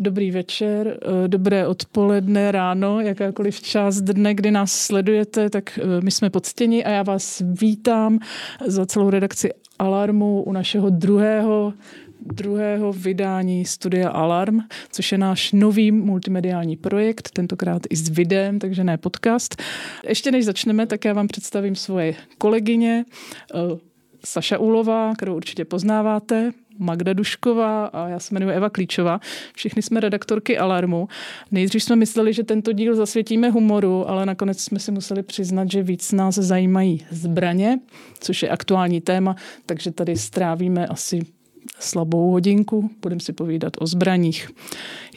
dobrý večer, eh, dobré odpoledne, ráno, jakákoliv část dne, kdy nás sledujete, tak eh, my jsme podstěni a já vás vítám za celou redakci Alarmu u našeho druhého druhého vydání studia Alarm, což je náš nový multimediální projekt, tentokrát i s videem, takže ne podcast. Ještě než začneme, tak já vám představím svoje kolegyně, Saša Úlová, kterou určitě poznáváte, Magda Dušková a já se jmenuji Eva Klíčová. Všichni jsme redaktorky Alarmu. Nejdřív jsme mysleli, že tento díl zasvětíme humoru, ale nakonec jsme si museli přiznat, že víc nás zajímají zbraně, což je aktuální téma, takže tady strávíme asi slabou hodinku, budeme si povídat o zbraních.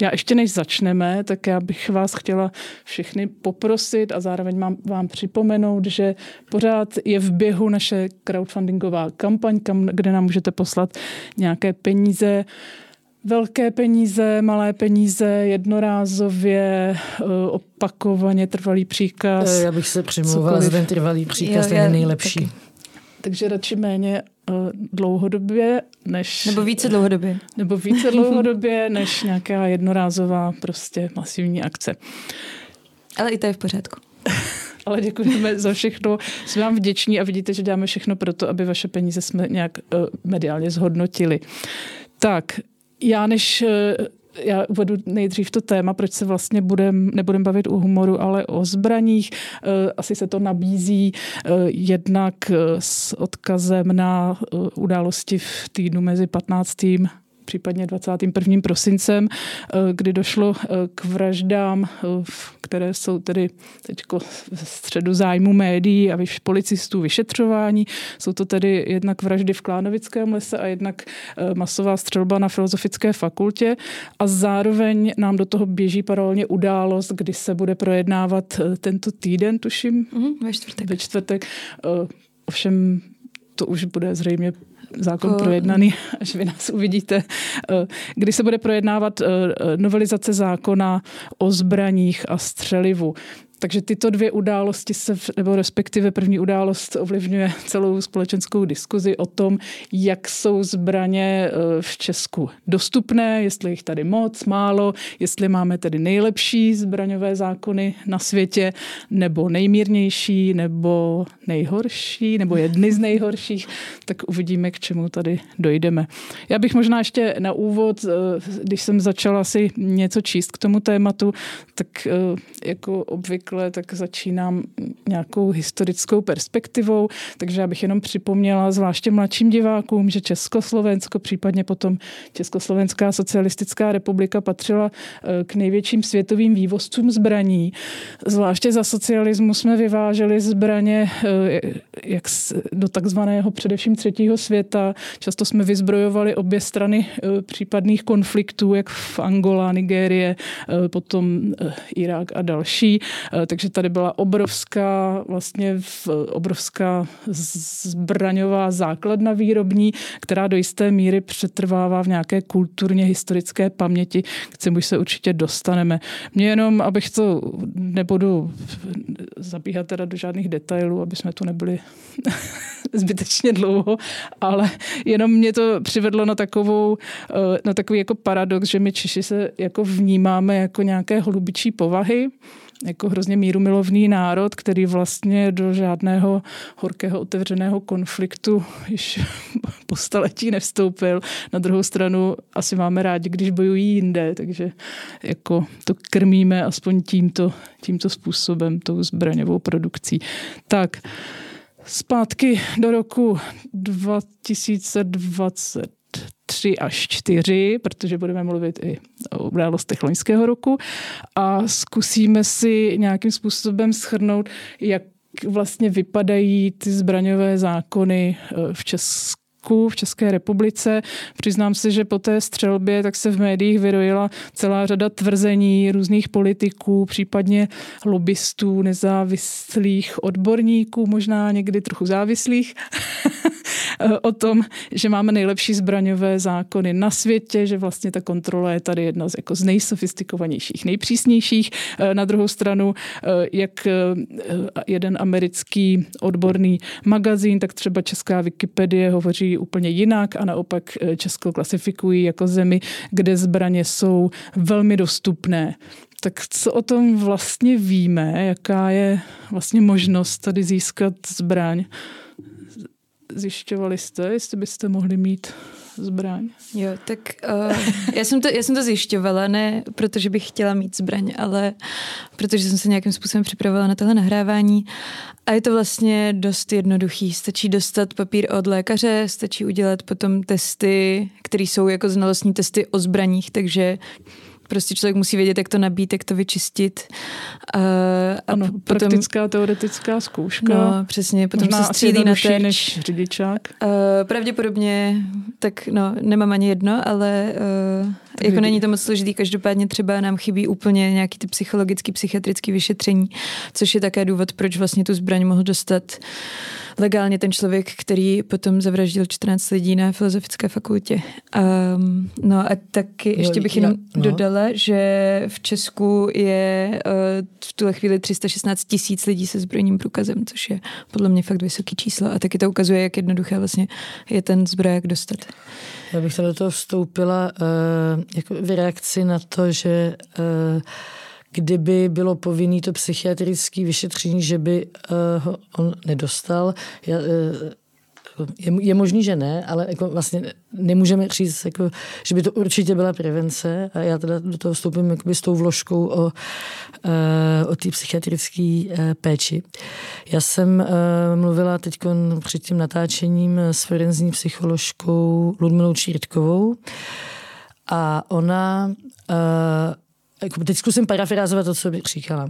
Já ještě než začneme, tak já bych vás chtěla všechny poprosit a zároveň mám, vám připomenout, že pořád je v běhu naše crowdfundingová kampaň, kam, kde nám můžete poslat nějaké peníze, velké peníze, malé peníze, jednorázově, eh, opakovaně trvalý příkaz. Já bych se přimlouvala za ten trvalý příkaz, ten je nejlepší. Taky. Takže radši méně uh, dlouhodobě, než... Nebo více dlouhodobě. Nebo více dlouhodobě, než nějaká jednorázová prostě masivní akce. Ale i to je v pořádku. Ale děkujeme za všechno. Jsme vám vděční a vidíte, že děláme všechno pro to, aby vaše peníze jsme nějak uh, mediálně zhodnotili. Tak, já než uh, já uvedu nejdřív to téma, proč se vlastně budem, nebudem bavit o humoru, ale o zbraních. Eh, asi se to nabízí eh, jednak eh, s odkazem na události v týdnu mezi 15 případně 21. prosincem, eh, kdy došlo eh, k vraždám, eh, které jsou tedy teď v středu zájmu médií a policistů vyšetřování. Jsou to tedy jednak vraždy v Klánovickém lese a jednak masová střelba na Filozofické fakultě a zároveň nám do toho běží paralelně událost, kdy se bude projednávat tento týden, tuším. Mm, ve čtvrtek. Ve čtvrtek. Ovšem to už bude zřejmě zákon jako... projednaný, až vy nás uvidíte, eh, kdy se bude projednávat eh, novelizace zákona o zbraních a střelivu. Takže tyto dvě události se, nebo respektive první událost ovlivňuje celou společenskou diskuzi o tom, jak jsou zbraně eh, v Česku dostupné, jestli jich tady moc, málo, jestli máme tedy nejlepší zbraňové zákony na světě, nebo nejmírnější, nebo nejhorší, nebo jedny z nejhorších, tak uvidíme, k čemu tady dojdeme. Já bych možná ještě na úvod, eh, když jsem začala si něco číst k tomu tématu, tak eh, jako obvykle obvykle, tak začínám nějakou historickou perspektivou, takže já bych jenom připomněla zvláště mladším divákům, že Československo, případně potom Československá socialistická republika patřila eh, k největším světovým vývozcům zbraní. Zvláště za socialismu jsme vyváželi zbraně eh, jak do takzvaného především třetího světa. Často jsme vyzbrojovali obě strany eh, případných konfliktů, jak v Angola, Nigérie, potom Irák a další. Takže tady byla obrovská, vlastně obrovská zbraňová základna výrobní, která do jisté míry přetrvává v nějaké kulturně historické paměti, k čemu se určitě dostaneme. Mě jenom, abych to nebudu zabíhat teda do žádných detailů, aby jsme tu nebyli zbytečně dlouho, ale jenom mě to přivedlo na takovou, na takový jako paradox, že my Češi se jako vnímáme jako nějaké holubičí povahy, jako hrozně mírumilovný národ, který vlastně do žádného horkého otevřeného konfliktu již po staletí nevstoupil. Na druhou stranu asi máme rádi, když bojují jinde, takže jako to krmíme aspoň tímto, tímto způsobem, tou zbraňovou produkcí. Tak, zpátky do roku 2020. 3 až 4, protože budeme mluvit i o událostech loňského roku. A zkusíme si nějakým způsobem schrnout, jak vlastně vypadají ty zbraňové zákony eh, v České Česku, v České republice. Přiznám se, že po té střelbě tak se v médiích vyrojila celá řada tvrzení různých politiků, případně lobbystů, nezávislých odborníků, možná někdy trochu závislých, o tom, že máme nejlepší zbraňové zákony na světě, že vlastně ta kontrola je tady jedna z, jako z nejsofistikovanějších, nejpřísnějších. E, na druhou stranu, e, jak e, jeden americký odborný magazín, tak třeba česká Wikipedie hovoří klasifikují úplně jinak a naopak eh, Česko klasifikují jako zemi, kde zbraně jsou velmi dostupné. Tak co o tom vlastně víme, jaká je vlastně možnost tady získat zbraň? Zjišťovali jste, jestli byste mohli mít zbraň? Jo, tak uh, já, jsem to, já jsem to zjišťovala, ne protože bych chtěla mít zbraň, ale protože jsem se nějakým způsobem připravovala na tohle nahrávání. A je to vlastně dost jednoduchý. Stačí dostat papír od lékaře, stačí udělat potom testy, které jsou jako znalostní testy o zbraních, takže Prostě člověk musí vědět, jak to nabít, jak to vyčistit. A, a ano, potom, praktická, teoretická zkouška. No, přesně, potom Možná se střílí na terč. než řidičák. Uh, pravděpodobně, tak no, nemám ani jedno, ale uh, jako není to moc složitý. Každopádně třeba nám chybí úplně nějaký ty psychologický, psychiatrický vyšetření, což je také důvod, proč vlastně tu zbraň mohl dostat legálně ten člověk, který potom zavraždil 14 lidí na filozofické fakultě. Um, no a taky ještě bych jenom no. dodala, že v Česku je uh, v tuhle chvíli 316 tisíc lidí se zbrojním průkazem, což je podle mě fakt vysoké číslo a taky to ukazuje, jak jednoduché vlastně je ten zbroják dostat. Já bych do toho vstoupila uh, jako v reakci na to, že uh, kdyby bylo povinné to psychiatrické vyšetření, že by uh, ho on nedostal. Já, uh, je, je možný, že ne, ale jako vlastně nemůžeme říct, jako, že by to určitě byla prevence a já teda do toho vstoupím s tou vložkou o, o té psychiatrické péči. Já jsem mluvila teď před tím natáčením s forenzní psycholožkou Ludmilou Čírtkovou a ona uh, teď zkusím parafrázovat to, co bych říkala.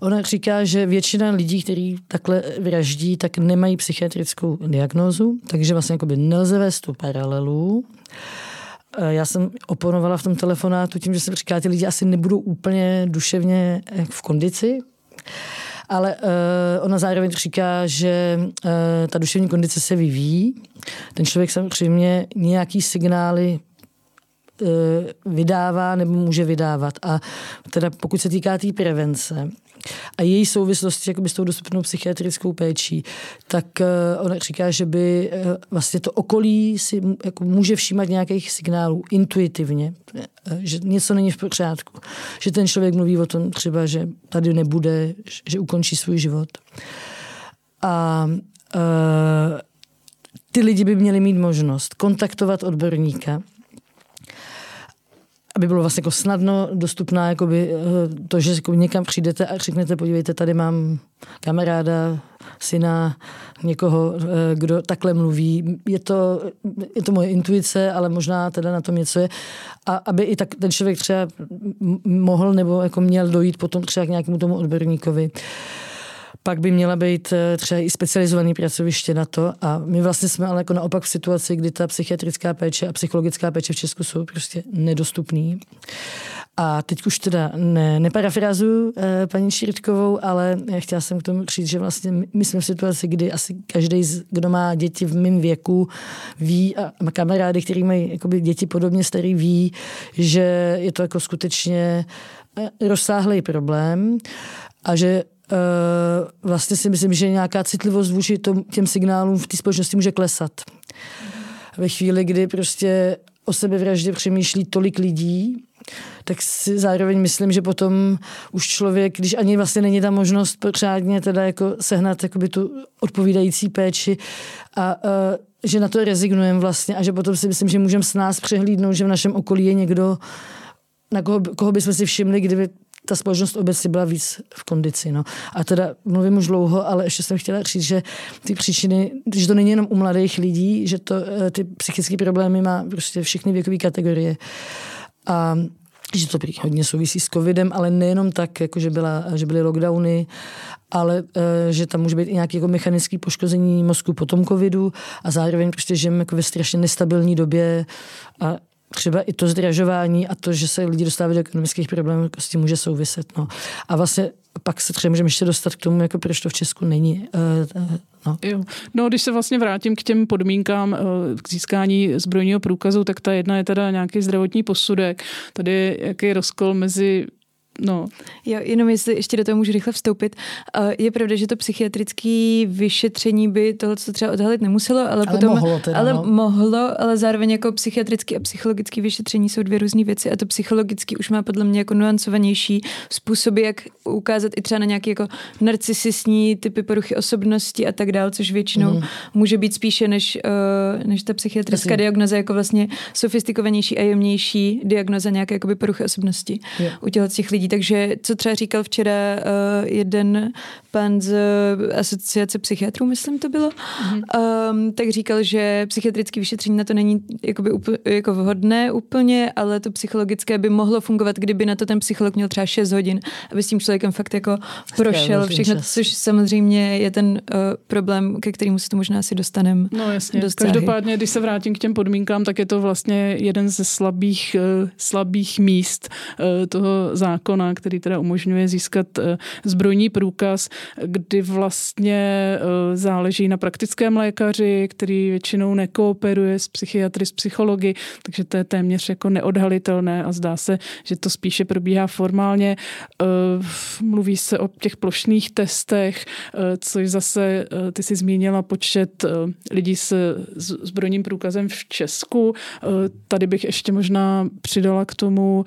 Ona říká, že většina lidí, kteří takhle vraždí, tak nemají psychiatrickou diagnózu, takže vlastně jakoby nelze vést tu paralelu. Eh, já jsem oponovala v tom telefonátu tím, že jsem říkala, ty lidi asi nebudou úplně duševně eh, v kondici, ale uh, ona zároveň říká, že uh, ta duševní kondice se vyvíjí. Ten člověk samozřejmě nějaký signály vydává nebo může vydávat. A teda pokud se týká té tý prevence, a její souvislosti s tou dostupnou psychiatrickou péčí, tak uh, ona říká, že by uh, vlastně to okolí si jako může všímat nějakých signálů intuitivně, že něco není v pořádku, že ten člověk mluví o tom třeba, že tady nebude, že ukončí svůj život. A ty lidi by měli mít možnost kontaktovat odborníka, aby bylo vlastně jako snadno dostupná jakoby, eh, to, že jako někam přijdete a řeknete, podívejte, tady mám kamaráda, syna, někoho, eh, kdo takhle mluví. Je to, je to moje intuice, ale možná teda na tom něco je. A aby i tak ten člověk třeba mohl nebo jako měl dojít potom třeba k nějakému tomu odborníkovi. Uh, pak by měla být eh, třeba i specializovaný pracoviště na to a my vlastně jsme ale jako naopak v situaci, kdy ta psychiatrická péče a psychologická péče v Česku jsou prostě nedostupný. A teď už teda ne, neparafrazuju eh, paní Šírtkovou, ale chtěla jsem k tomu říct, že vlastně my jsme v situaci, kdy asi každý, kdo má děti v mém věku, ví a má kamarády, který mají jakoby, děti podobně starý, ví, že je to jako skutečně eh, rozsáhlý problém a že uh, vlastně si myslím, že nějaká citlivost vůči tom, těm signálům v té společnosti může klesat. Ve chvíli, kdy prostě o sebevraždě přemýšlí tolik lidí, tak si zároveň myslím, že potom už člověk, když ani vlastně není ta možnost pořádně teda jako sehnat jakoby tu odpovídající péči a uh, že na to rezignujeme vlastně a že potom si myslím, že můžeme s nás přehlídnout, že v našem okolí je někdo, na koho, koho bychom si všimli, kdyby ta společnost obecně byla víc v kondici. No. A teda mluvím už dlouho, ale ještě jsem chtěla říct, že ty příčiny, že to není jenom u mladých lidí, že to, eh, ty psychické problémy má prostě všechny věkové kategorie. A že to hodně souvisí s covidem, ale nejenom tak, jako že, byla, že byly lockdowny, ale eh, že tam může být i nějaké jako mechanické poškození mozku po tom covidu a zároveň prostě žijeme jako ve strašně nestabilní době a třeba i to zdražování a to, že se lidi dostávají do ekonomických problémů, s tím může souviset. No. A vlastně pak se třeba můžeme ještě dostat k tomu, jako proč to v Česku není. Uh, no. Jo. no, když se vlastně vrátím k těm podmínkám uh, k získání zbrojního průkazu, tak ta jedna je teda nějaký zdravotní posudek. Tady je jaký rozkol mezi no. Jo, jenom jestli ještě do toho můžu rychle vstoupit. Je pravda, že to psychiatrické vyšetření by tohle co třeba odhalit nemuselo, ale, ale potom... Mohlo teda, ale no. mohlo, ale zároveň jako psychiatrické a psychologické vyšetření jsou dvě různé věci a to psychologické už má podle mě jako nuancovanější způsoby, jak ukázat i třeba na nějaké jako narcisistní typy poruchy osobnosti a tak dále, což většinou mm. může být spíše než, uh, než ta psychiatrická Jasně. diagnoza jako vlastně sofistikovanější a jemnější diagnoza nějaké jakoby poruchy osobnosti je. u těch lidí. Takže co třeba říkal včera uh, jeden pan z asociace psychiatrů, myslím to bylo, mm. um, tak říkal, že psychiatrické vyšetření na to není jakoby úplně, jako vhodné úplně, ale to psychologické by mohlo fungovat, kdyby na to ten psycholog měl třeba 6 hodin, aby s tím člověkem fakt jako prošel všechno, což samozřejmě je ten uh, problém, ke kterému se to možná asi dostaneme. No jasně. Každopádně, když se vrátím k těm podmínkám, tak je to vlastně jeden ze slabých, uh, slabých míst uh, toho zákona, který teda umožňuje získat uh, zbrojní průkaz, kdy vlastně uh, záleží na praktickém lékaři, který většinou nekooperuje s psychiatry, s psychologi, takže to je téměř jako neodhalitelné a zdá se, že to spíše probíhá formálně. Uh, mluví se o těch plošných testech, což zase, ty si zmínila počet lidí s zbrojním průkazem v Česku. Tady bych ještě možná přidala k tomu,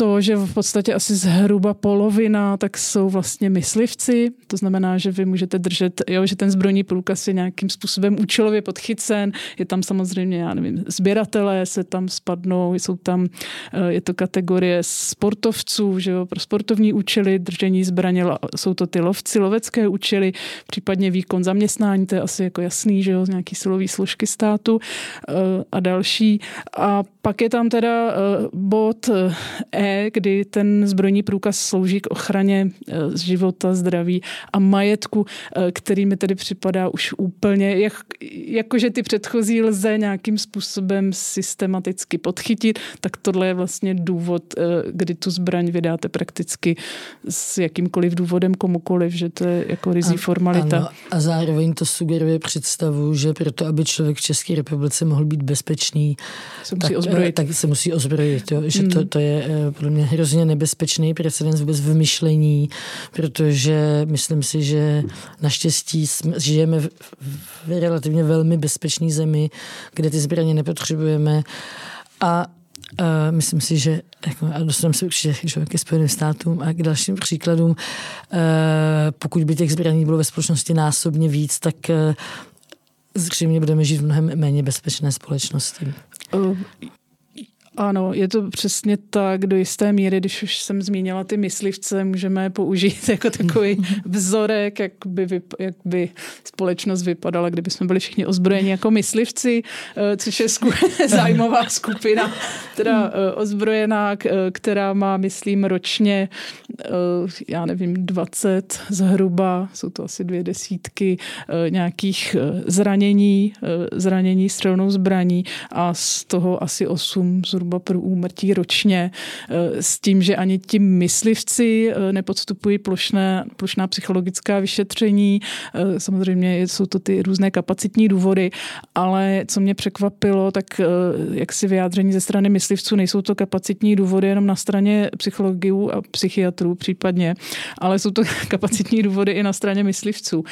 to, že v podstatě asi zhruba polovina tak jsou vlastně myslivci, to znamená, že vy můžete držet, jo, že ten zbrojní průkaz je nějakým způsobem účelově podchycen, je tam samozřejmě, já nevím, sběratelé se tam spadnou, jsou tam, eh, je to kategorie sportovců, že jo, pro sportovní účely, držení zbraně, jsou to ty lovci, lovecké účely, případně výkon zaměstnání, to je asi jako jasný, že jo, nějaký silový složky státu eh, a další. A pak je tam teda eh, bod E, kdy ten zbrojní průkaz slouží k ochraně eh, života, zdraví a majetku, eh, který mi tedy připadá už úplně, jak, jakože ty předchozí lze nějakým způsobem systematicky podchytit, tak tohle je vlastně důvod, eh, kdy tu zbraň vydáte prakticky s jakýmkoliv důvodem komukoliv, že to je jako rizí a, formalita. Ano, a zároveň to sugeruje představu, že proto, aby člověk v České republice mohl být bezpečný, se musí tak, ozbrojit. tak se musí ozbrojit. Jo? Že hmm. to, to je podle mě hrozně nebezpečný precedens vůbec v myšlení, protože myslím si, že naštěstí jsme, žijeme v, v relativně velmi bezpečné zemi, kde ty zbraně nepotřebujeme a Uh, myslím si, že jako, a dostaneme se určitě že, ke Spojeným státům a k dalším příkladům. Uh, pokud by těch zbraní bylo ve společnosti násobně víc, tak uh, zřejmě budeme žít v mnohem méně bezpečné společnosti. Ano, je to přesně tak do jisté míry, když už jsem zmínila ty myslivce, můžeme použít jako takový vzorek, jak by, vyp- jak by společnost vypadala, kdyby jsme byli všichni ozbrojeni jako myslivci, eh, což je sku- zájmová skupina, teda eh, ozbrojená, která má, myslím, ročně, eh, já nevím, 20 zhruba, jsou to asi dvě desítky nějakých zranění, zranění střelnou zbraní a z toho asi 8 zhruba zhruba pro úmrtí ročně, eh, s tím, že ani ti myslivci eh, nepodstupují plošné, plošná psychologická vyšetření. Eh, samozřejmě jsou to ty různé kapacitní důvody, ale co mě překvapilo, tak jak si vyjádření ze strany myslivců, nejsou to kapacitní důvody jenom na straně psychologů a psychiatrů případně, ale jsou to kapacitní důvody i na straně myslivců.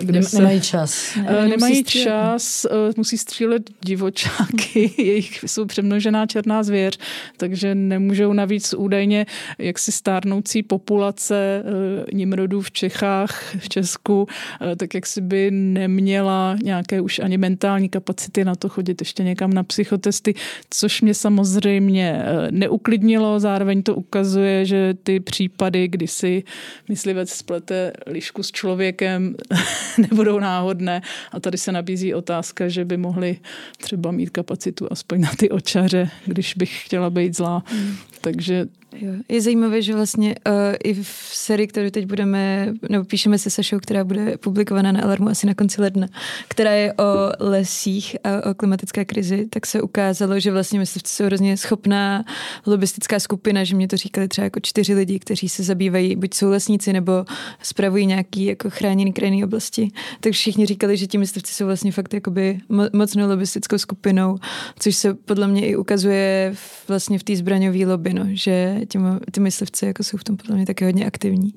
Kde se, nemají čas. Ne, nemají čas, musí střílet divočáky, jejich jsou přemnožená černá nebezpečná zvěř, takže nemůžou navíc údajně jaksi stárnoucí populace eh, nimrodů v Čechách, v Česku, eh, tak jak si by neměla nějaké už ani mentální kapacity na to chodit ještě někam na psychotesty, což mě samozřejmě eh, neuklidnilo, zároveň to ukazuje, že ty případy, kdy si myslivec splete lišku s člověkem, nebudou náhodné. A tady se nabízí otázka, že by mohli třeba mít kapacitu aspoň na ty očaře, když bych chtěla být zlá. Mm. Takže Jo. Je zajímavé, že vlastně uh, i v sérii, kterou teď budeme, nebo píšeme se Sašou, která bude publikovaná na Alarmu asi na konci ledna, která je o lesích a o klimatické krizi, tak se ukázalo, že vlastně myslivci jsou hrozně schopná lobistická skupina, že mě to říkali třeba jako čtyři lidi, kteří se zabývají, buď jsou lesníci, nebo spravují nějaký jako chráněný krajinný oblasti. Tak všichni říkali, že ti myslivci jsou vlastně fakt jakoby mocnou lobistickou skupinou, což se podle mě i ukazuje vlastně v té zbraňové lobby, no, že těm, ty myslivci jako jsou v tom podle mě taky hodně aktivní.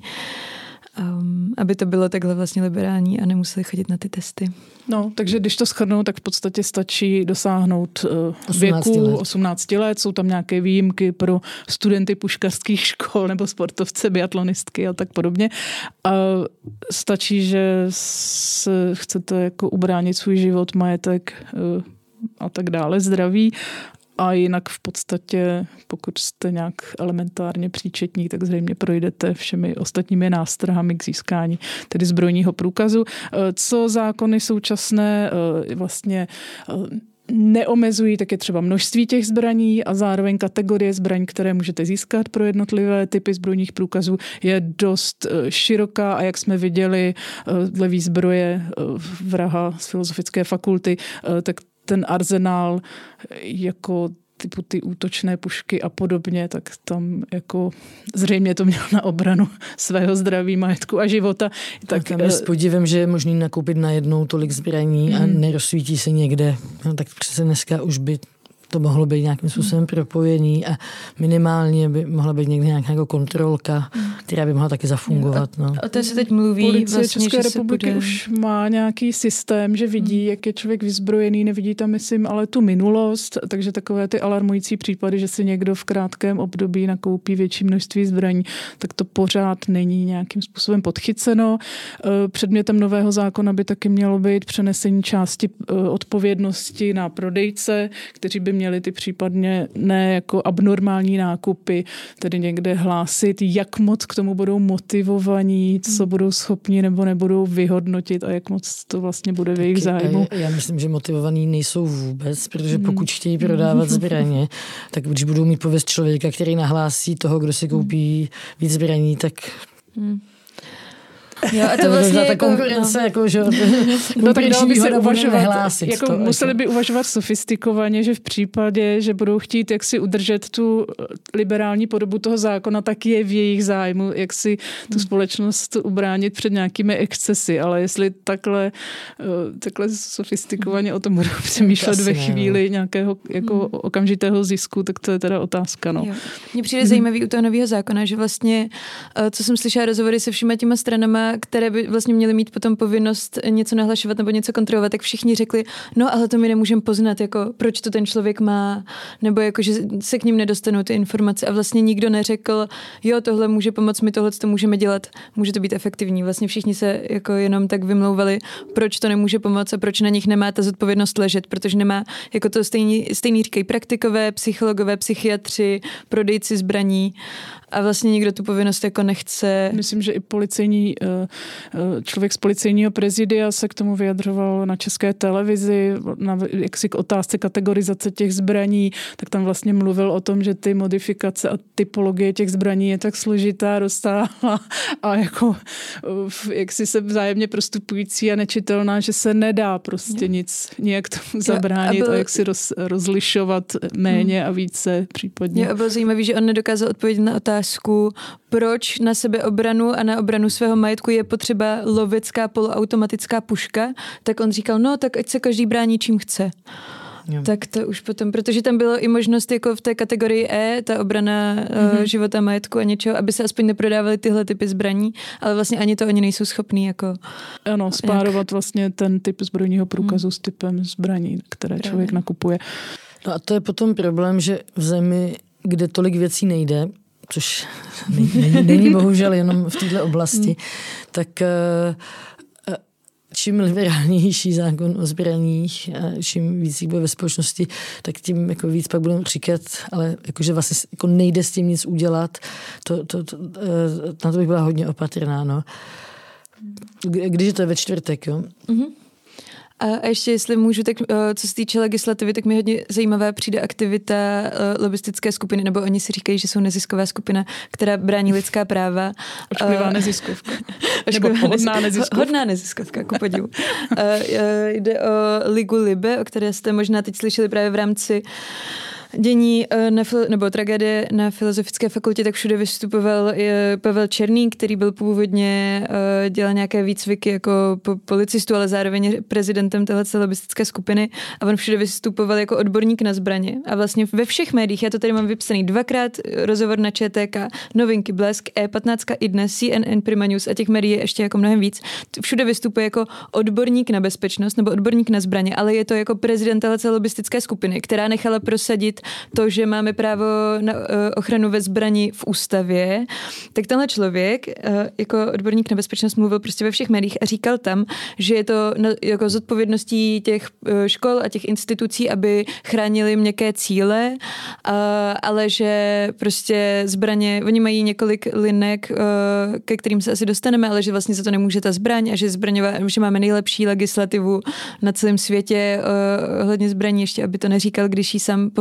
Um, aby to bylo takhle vlastně liberální a nemuseli chodit na ty testy. No, takže když to schrnu, tak v podstatě stačí dosáhnout uh, 18 věku let. 18 let. Jsou tam nějaké výjimky pro studenty puškařských škol nebo sportovce, biatlonistky a tak podobně. A stačí, že se chcete jako ubránit svůj život, majetek uh, a tak dále, zdraví a jinak v podstatě, pokud jste nějak elementárně příčetní, tak zřejmě projdete všemi ostatními nástrahami k získání tedy zbrojního průkazu. Eh, co zákony současné eh, vlastně eh, neomezují tak je třeba množství těch zbraní a zároveň kategorie zbraní, které můžete získat pro jednotlivé typy zbrojních průkazů, je dost široká a jak jsme viděli dle výzbroje vraha z filozofické fakulty, tak ten arzenál jako typu ty útočné pušky a podobně, tak tam jako zřejmě to měl na obranu svého zdraví, majetku a života. Tak, tam je s podívem, že je možný nakoupit najednou tolik zbraní mm. a hmm. nerozsvítí se někde. No, tak přece dneska už by to mohlo být nějakým způsobem propojení a minimálně by mohla být někde nějaká jako kontrolka, která by mohla taky zafungovat. No. O té se teď mluví. Policie vlastně, České republiky bude... už má nějaký systém, že vidí, hmm. jak je člověk vyzbrojený, nevidí tam, myslím, ale tu minulost, takže takové ty alarmující případy, že si někdo v krátkém období nakoupí větší množství zbraní, tak to pořád není nějakým způsobem podchyceno. Eh, předmětem nového zákona by taky mělo být přenesení části eh, odpovědnosti na prodejce, kteří by měli ty případně ne jako abnormální nákupy, tedy někde hlásit, jak moc k tomu budou motivovaní, co hmm. budou schopni nebo nebudou vyhodnotit a jak moc to vlastně bude v jejich zájmu. Já, myslím, že motivovaní nejsou vůbec, protože hmm. pokud chtějí prodávat hmm. zbraně, tak když budou mít pověst člověka, který nahlásí toho, kdo si koupí víc zbraní, tak Jo, a to vlastně ta jako, konkurence, no. jako, že no, tak dalo by se uvažovat, jako to, museli jako. by uvažovat sofistikovaně, že v případě, že budou chtít jak si udržet tu eh, liberální podobu toho zákona, tak je v jejich zájmu, jak si tu hmm. společnost ubránit před nějakými excesy, ale jestli takhle, eh, takhle sofistikovaně o tom budou přemýšlet ve no. chvíli nějakého jako hmm. okamžitého zisku, tak to je teda otázka. No. Mně přijde hmm. zajímavý u toho nového zákona, že vlastně, eh, co jsem slyšela rozhovory se všema těma stranama, které by vlastně měly mít potom povinnost něco nahlašovat nebo něco kontrolovat, tak všichni řekli, no ale to my nemůžeme poznat, jako proč to ten člověk má, nebo jako, že se k ním nedostanou ty informace a vlastně nikdo neřekl, jo, tohle může pomoct, my tohle to můžeme dělat, může to být efektivní. Vlastně všichni se jako jenom tak vymlouvali, proč to nemůže pomoct a proč na nich nemá ta zodpovědnost ležet, protože nemá, jako to stejný, stejný říkají praktikové, psychologové, psychiatři, prodejci zbraní a vlastně nikdo tu povinnost jako nechce. Myslím, že i policejní, eh, eh, člověk z policejního prezidia se k tomu vyjadřoval na české televizi, na, jaksi k otázce kategorizace těch zbraní, tak tam vlastně mluvil o tom, že ty modifikace a typologie těch zbraní je tak složitá, rozsáhlá a jako eh, jaksi se vzájemně prostupující a nečitelná, že se nedá prostě jo. nic nějak tomu zabránit jo, a, byl... a jak si roz, rozlišovat méně hmm. a více případně. Jo, a bylo zajímavé, že on nedokázal odpovědět na otázku, otázku, proč na sebe obranu a na obranu svého majetku je potřeba lovecká poloautomatická puška, tak on říkal, no tak ať se každý brání čím chce. Jo. Tak to už potom, protože tam bylo i možnost jako v té kategorii E, ta obrana mm-hmm. uh, života, majetku a něčeho, aby se aspoň neprodávaly tyhle typy zbraní, ale vlastně ani to oni nejsou schopní jako... Ano, spárovat nějak... vlastně ten typ zbrojního průkazu mm. s typem zbraní, které Právě. člověk nakupuje. No a to je potom problém, že v zemi, kde tolik věcí nejde, což není, není bohužel jenom v této oblasti, tak eh, eh, čím liberálnější zákon o zbraních, a čím víc jich bude ve společnosti, tak tím jako víc pak budeme říkat, ale jakože vlastně jako nejde s tím nic udělat, to, to, to, eh, na to bych byla hodně opatrná. No. Když je to ve čtvrtek, jo? Mm-hmm. A ještě, jestli můžu, tak eh, co se týče legislativy, tak mi hodně zajímavá přijde aktivita eh, lobistické skupiny, nebo oni si říkají, že jsou nezisková skupina, která brání lidská práva. Ošklivá uh, neziskovka. nebo hodná neziskovka. Hodná neziskovka, ku podivu. uh, jde o Ligu Libe, o které jste možná teď slyšeli právě v rámci dění eh, nebo tragédie na Filozofické fakultě, tak všude vystupoval Pavel Černý, který byl původně, eh, dělal nějaké výcviky jako policistu, ale zároveň prezidentem téhle lobistické skupiny a on všude vystupoval jako odborník na zbraně. A vlastně ve všech médiích, já to tady mám vypsaný dvakrát, rozhovor na ČTK, novinky Blesk, E15 i dnes, CNN, Prima News a těch médií je ještě jako mnohem víc. Všude vystupuje jako odborník na bezpečnost nebo odborník na zbraně, ale je to jako prezident téhle lobistické skupiny, která nechala prosadit to, že máme právo na eh, ochranu ve zbraní v ústavě, tak tenhle člověk eh, jako odborník na bezpečnost mluvil prostě ve všech médiích a říkal tam, že je to jako zodpovědností těch eh, škol a těch institucí, aby chránili měkké cíle, ale že prostě zbraně, oni mají několik linek, ke kterým se asi dostaneme, ale že vlastně za to nemůže ta zbraň a že zbraňová, že máme nejlepší legislativu na celém světě ohledně zbraní, ještě aby to neříkal, když jí sám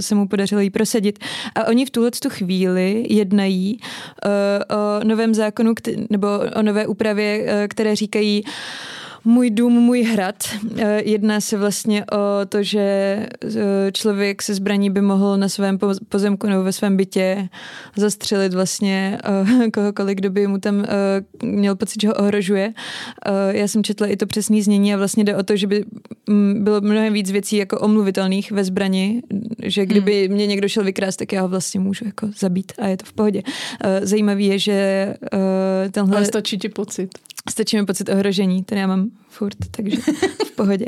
se mu podařilo jí prosadit. A oni v tuhle tu chvíli jednají uh, o novém zákonu, nebo o nové úpravě, uh, které říkají, můj dům, můj hrad. Eh, jedná se vlastně o to, že eh, člověk se zbraní by mohl na svém pozemku nebo ve svém bytě zastřelit vlastně eh, kohokoliv, kdo by mu tam měl pocit, že ho ohrožuje. Já jsem četla i to přesné znění a vlastně jde o to, že by mm, bylo mnohem víc věcí jako omluvitelných ve zbrani, že kdyby hmm. mě někdo šel vykrást, tak já ho vlastně můžu jako zabít a je to v pohodě. Zajímavý je, že tenhle... Ale stačí ti pocit. Stačí mi pocit ohrožení, ten já mám furt, takže v pohodě.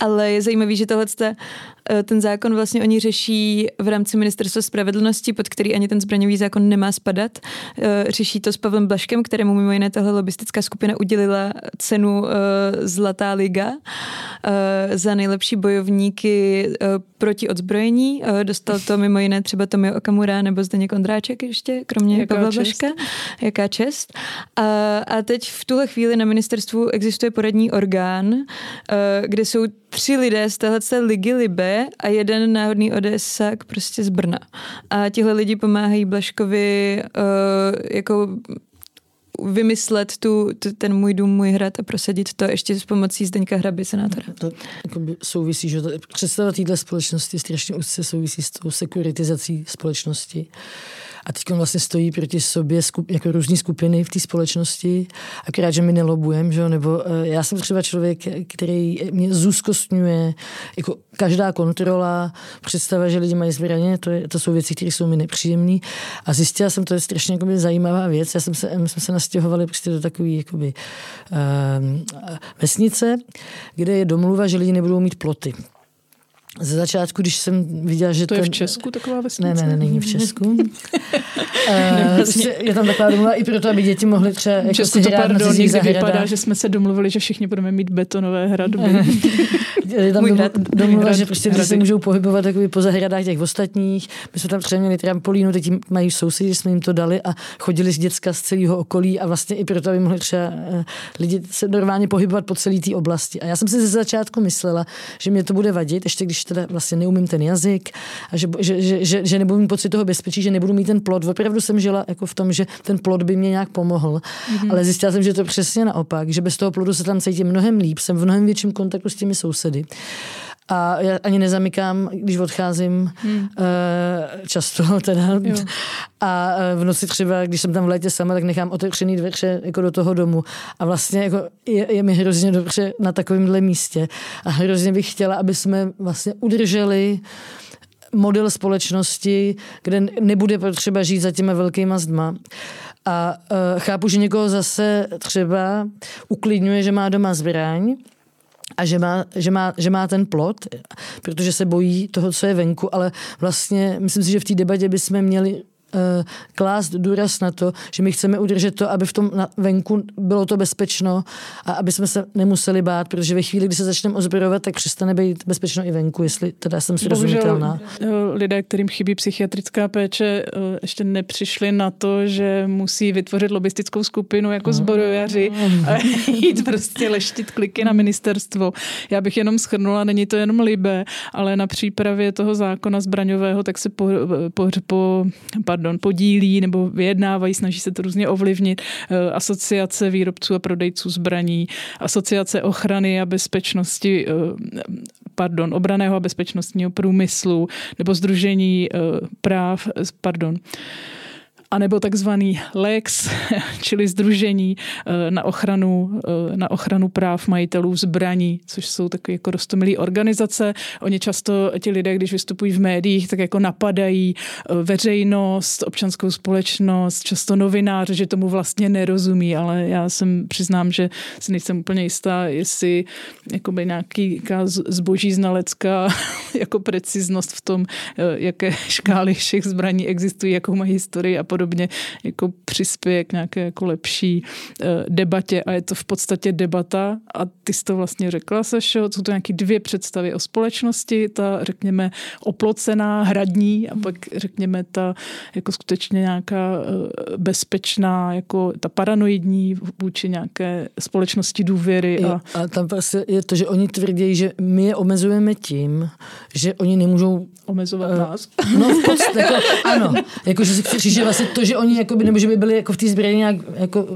ale je zajímavý, že tohle eh, ten zákon vlastně oni řeší v rámci Ministerstva spravedlnosti, pod který ani ten zbraňový zákon nemá spadat. Eh, řeší to s Pavlem Blaškem, kterému mimo jiné tahle lobistická skupina udělila cenu eh, Zlatá liga za nejlepší bojovníky proti odzbrojení. Dostal to mimo jiné třeba Tomio Okamura nebo Zdeněk Ondráček ještě, kromě Jaká Pavla čest. Blaška. Jaká čest. A, a teď v tuhle chvíli na ministerstvu ministerstvu existuje poradní orgán, eh, kde jsou tři lidé z téhle ligy Libe a jeden náhodný odesák prostě z Brna. A tihle lidi pomáhají Blaškovi eh, jako vymyslet tu, ten můj dům, můj hrad a prosadit to ještě s pomocí Zdeňka Hraby, senátora. To souvisí, že to, představa téhle společnosti strašně úzce souvisí s tou sekuritizací společnosti. A teď vlastně stojí proti sobě skup, jako různé skupiny v té společnosti, akorát, že my nelobujeme, že? nebo uh, já jsem třeba člověk, který mě zúzkostňuje, jako každá kontrola, představa, že lidi mají zbraně, to, je, to jsou věci, které jsou mi nepříjemné. A zjistila jsem, to je strašně jakoby, zajímavá věc. Já jsem se, my jsme se nastěhovali prostě do takové jakoby, uh, vesnice, kde je domluva, že lidi nebudou mít ploty. Ze začátku, když jsem viděla, že to ten... je v Česku taková vesnice? Ne, ne, ne, není v Česku. uh, je tam taková domluva i proto, aby děti mohly třeba jako Česku to pardon, někdy vypadá, že jsme se domluvili, že všichni budeme mít betonové hradby. je tam domluva, domluva že prostě se můžou pohybovat takový po zahradách těch ostatních. My jsme tam třeba měli trampolínu, teď mají sousedi, jsme jim to dali a chodili z děcka z celého okolí a vlastně i proto, aby mohli třeba uh, lidi se normálně pohybovat po celé té oblasti. A já jsem si ze začátku myslela, že mě to bude vadit, ještě když teda vlastně neumím ten jazyk a že, že, že, že, že nebudu mít pocit toho bezpečí, že nebudu mít ten plod. Opravdu jsem žila jako v tom, že ten plod by mě nějak pomohl, mm-hmm. ale zjistila jsem, že to přesně naopak, že bez toho plodu se tam cítím mnohem líp, jsem v mnohem větším kontaktu s těmi sousedy. A já ani nezamykám, když odcházím hmm. uh, často teda. Jo. A eh, v noci třeba, když jsem tam v létě sama, tak nechám otevřený dveře jako do toho domu. A vlastně jako je, je mi hrozně dobře na takovémhle místě. A hrozně bych chtěla, aby jsme vlastně udrželi model společnosti, kde nebude potřeba žít za těma velkýma zdma. A uh, chápu, že někoho zase třeba uklidňuje, že má doma zbraň, a že má, že, má, že má ten plot, protože se bojí toho, co je venku, ale vlastně myslím si, že v té debatě bychom měli klást důraz na to, že my chceme udržet to, aby v tom venku bylo to bezpečno a aby jsme se nemuseli bát, protože ve chvíli, kdy se začneme ozbrojovat, tak přestane být bezpečno i venku, jestli teda jsem srozumitelná. Eh, lidé, kterým chybí psychiatrická péče, eh, ještě nepřišli na to, že musí vytvořit lobistickou skupinu jako zborojaři a jít prostě leštit kliky na ministerstvo. Já bych jenom schrnula, není to jenom libe, ale na přípravě toho zákona zbraňového tak se po, po, po pardon, podílí nebo vyjednávají, snaží se to různě ovlivnit. Eh, asociace výrobců a prodejců zbraní, asociace ochrany a bezpečnosti eh, pardon, obraného a bezpečnostního průmyslu nebo Združení práv, pardon, anebo takzvaný LEX, čili Združení eh, na ochranu, eh, na ochranu práv majitelů zbraní, což jsou takové jako rostomilé organizace. Oni často, ti lidé, když vystupují v médiích, tak jako napadají eh, veřejnost, občanskou společnost, často novináře, že tomu vlastně nerozumí, ale já jsem přiznám, že si nejsem úplně jistá, jestli jakoby nějaký zboží znalecká jako preciznost v tom, jaké škály všech zbraní existují, jakou mají historii a podobně podobně jako přispěje k nějaké jako lepší eh, debatě a je to v podstatě debata a ty jsi to vlastně řekla, Sešo, jsou to nějaké dvě představy o společnosti, ta řekněme oplocená, hradní a pak řekněme ta jako skutečně nějaká eh, bezpečná, jako ta paranoidní vůči nějaké společnosti důvěry. A, a tam prostě je to, že oni tvrdí, že my je omezujeme tím, že oni nemůžou omezovat uh, nás. No v podstatě, jako, ano, jako, že si že vlastně to, že oni jakoby, nebo že by byli jako v té zbraně nějak jako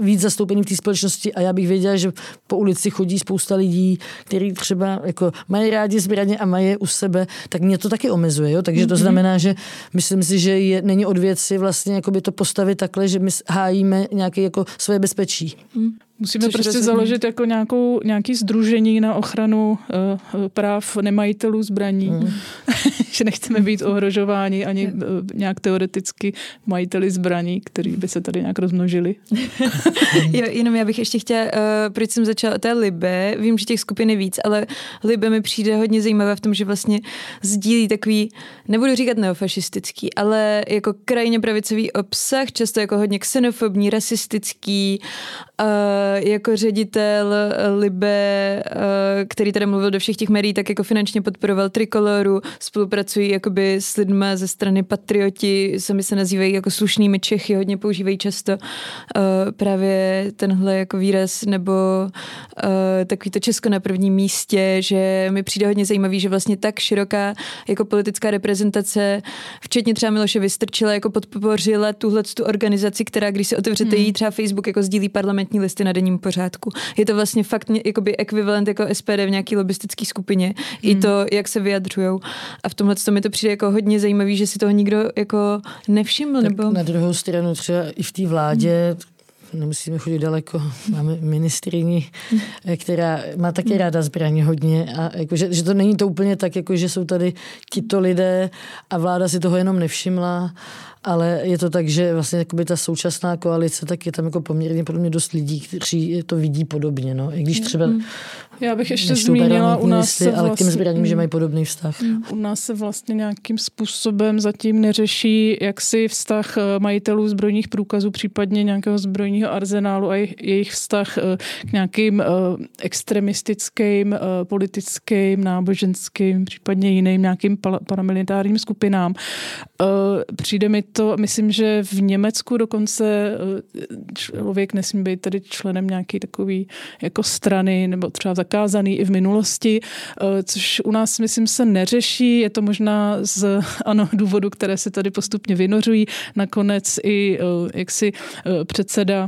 víc zastoupení v té společnosti a já bych věděla, že po ulici chodí spousta lidí, kteří třeba jako mají rádi zbraně a mají je u sebe, tak mě to taky omezuje. Jo? Takže to mhm. znamená, že myslím si, že je, není od věci vlastně to postavit takhle, že my hájíme nějaké jako své bezpečí. Mhm. Musíme Což prostě rozumím. založit jako nějakou, nějaký združení na ochranu uh, práv nemajitelů zbraní, mm. že nechceme být ohrožováni ani uh, nějak teoreticky majiteli zbraní, který by se tady nějak rozmnožili. jo, jenom já bych ještě chtěla, uh, proč jsem začala té Libe, vím, že těch skupin je víc, ale Libe mi přijde hodně zajímavé v tom, že vlastně sdílí takový, nebudu říkat neofašistický, ale jako krajně pravicový obsah, často jako hodně xenofobní, rasistický, uh, jako ředitel Libe, eh, který tady mluvil do všech těch médií, tak jako finančně podporoval Trikoloru, spolupracují jakoby s lidmi ze strany patrioti, sami se nazývají jako slušnými Čechy, hodně používají často uh, právě tenhle jako výraz, nebo uh, takový to Česko na prvním místě, že mi přijde hodně zajímavý, že vlastně tak široká jako politická reprezentace, včetně třeba Miloše Vystrčila, jako podpořila tuhle tu organizaci, která, když si otevřete hmm. jí třeba Facebook, jako sdílí parlamentní listy na denním pořádku. Je to vlastně fakt jakoby ekvivalent jako SPD v nějaký lobistické skupině. Hmm. I to, jak se vyjadřují. A v tomhle to mi to přijde jako hodně zajímavý, že si toho nikdo jako nevšiml. Tak nebo... Na druhou stranu třeba i v té vládě hmm. Nemusíme chodit daleko, máme ministrini, která má taky ráda zbraně hodně a jako, že, že to není to úplně tak, jako, že jsou tady tito lidé a vláda si toho jenom nevšimla ale je to tak, že vlastně ta současná koalice, tak je tam jako poměrně podobně dost lidí, kteří to vidí podobně. No. I když třeba mm. Já bych ještě zmínila u nás se vlastně, ale k těm vlastně- zbraním, že mají podobný vztah. Mm. U nás se vlastně nějakým způsobem zatím neřeší jaksi vztah eh, majitelů zbrojních průkazů, případně nějakého zbrojního arzenálu a jejich vztah eh, k nějakým eh, extremistickým, politickým, náboženským, případně jiným nějakým paramilitárním skupinám. Přijde mi to, myslím, že v Německu dokonce člověk nesmí být tady členem nějaký takový jako strany nebo třeba zakázaný i v minulosti, eh, což u nás, myslím, se neřeší. Je to možná z ano, důvodu, které se tady postupně vynořují. Nakonec i eh, jaksi eh, předseda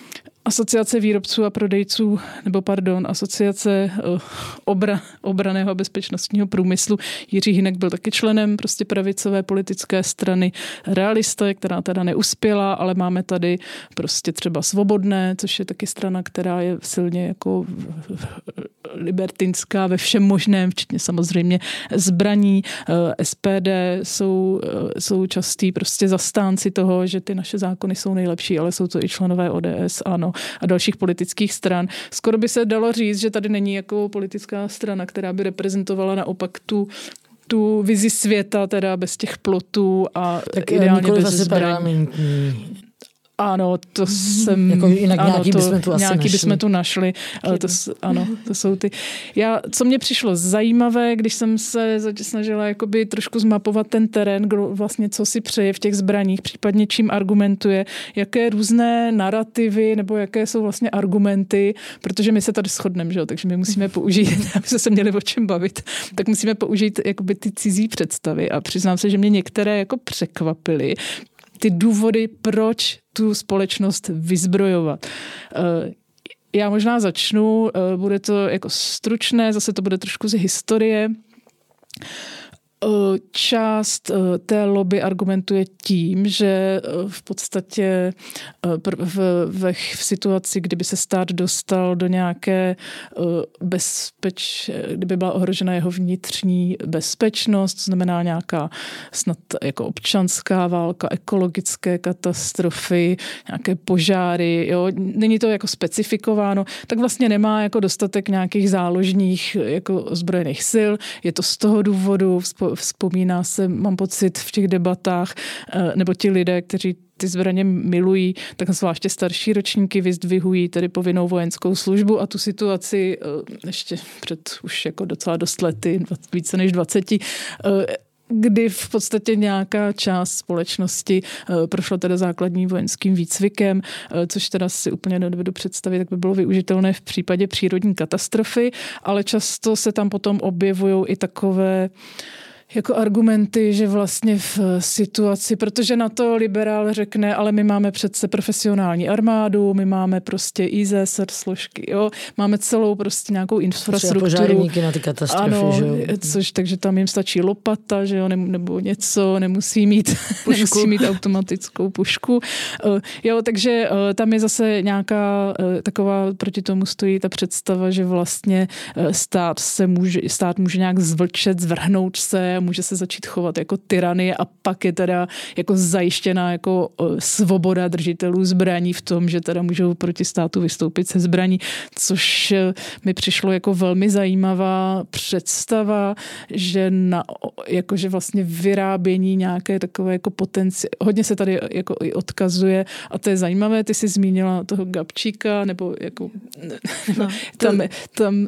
Asociace výrobců a prodejců, nebo pardon, asociace uh, obra, obraného a bezpečnostního průmyslu. Jiří Hinek byl taky členem prostě pravicové politické strany Realista, která teda neuspěla, ale máme tady prostě třeba Svobodné, což je taky strana, která je silně jako libertinská ve všem možném, včetně samozřejmě zbraní. Uh, SPD jsou, jsou častý prostě zastánci toho, že ty naše zákony jsou nejlepší, ale jsou to i členové ODS, ano a dalších politických stran. Skoro by se dalo říct, že tady není jako politická strana, která by reprezentovala naopak tu tu vizi světa, teda bez těch plotů a tak ideálně bez zbraní. Ano, to mhm. jsem... Jako jinak ano, nějaký to, bychom tu asi nějaký našli. bychom tu našli. Ale to, ano, to jsou ty... Já, co mě přišlo zajímavé, když jsem se snažila jakoby trošku zmapovat ten terén, kdo vlastně co si přeje v těch zbraních, případně čím argumentuje, jaké různé narrativy nebo jaké jsou vlastně argumenty, protože my se tady shodneme, že jo? takže my musíme použít, aby se měli o čem bavit, tak musíme použít jakoby ty cizí představy a přiznám se, že mě některé jako překvapily, ty důvody, proč tu společnost vyzbrojovat. Eh, já možná začnu, bude to jako stručné, zase to bude trošku z historie. Eh, část eh, té lobby argumentuje tím, že eh, v podstatě v, v, v situaci, kdyby se stát dostal do nějaké bezpeč, kdyby byla ohrožena jeho vnitřní bezpečnost, to znamená nějaká snad jako občanská válka, ekologické katastrofy, nějaké požáry, jo, není to jako specifikováno, tak vlastně nemá jako dostatek nějakých záložních jako ozbrojených sil. Je to z toho důvodu, vzpomíná se, mám pocit, v těch debatách, eh, nebo ti lidé, kteří ty zbraně milují, tak zvláště starší ročníky vyzdvihují tedy povinnou vojenskou službu a tu situaci eh, ještě před už jako docela dost lety, více než 20, eh, kdy v podstatě nějaká část společnosti prošla teda základním vojenským výcvikem, což teda si úplně nedovedu představit, tak by bylo využitelné v případě přírodní katastrofy, ale často se tam potom objevují i takové jako argumenty, že vlastně v situaci, protože na to liberál řekne, ale my máme přece profesionální armádu, my máme prostě IZSR složky, jo, máme celou prostě nějakou infrastrukturu. na ty katastrofy, ano, že jo? Což, takže tam jim stačí lopata, že jo, nebo něco, nemusí mít, nemusí mít automatickou pušku. Eh, jo, takže eh, tam je zase nějaká eh, taková, proti tomu stojí ta představa, že vlastně stát se může, stát může nějak zvlčet, zvrhnout se, může se začít chovat jako tyrany a pak je teda jako zajištěná jako svoboda držitelů zbraní v tom, že teda můžou proti státu vystoupit se zbraní, což e, mi přišlo jako velmi zajímavá představa, že na, jakože vlastně vyrábění nějaké takové jako potenci, hodně se tady jako i odkazuje a to je zajímavé, ty jsi zmínila toho Gabčíka, nebo jako no, tam, tam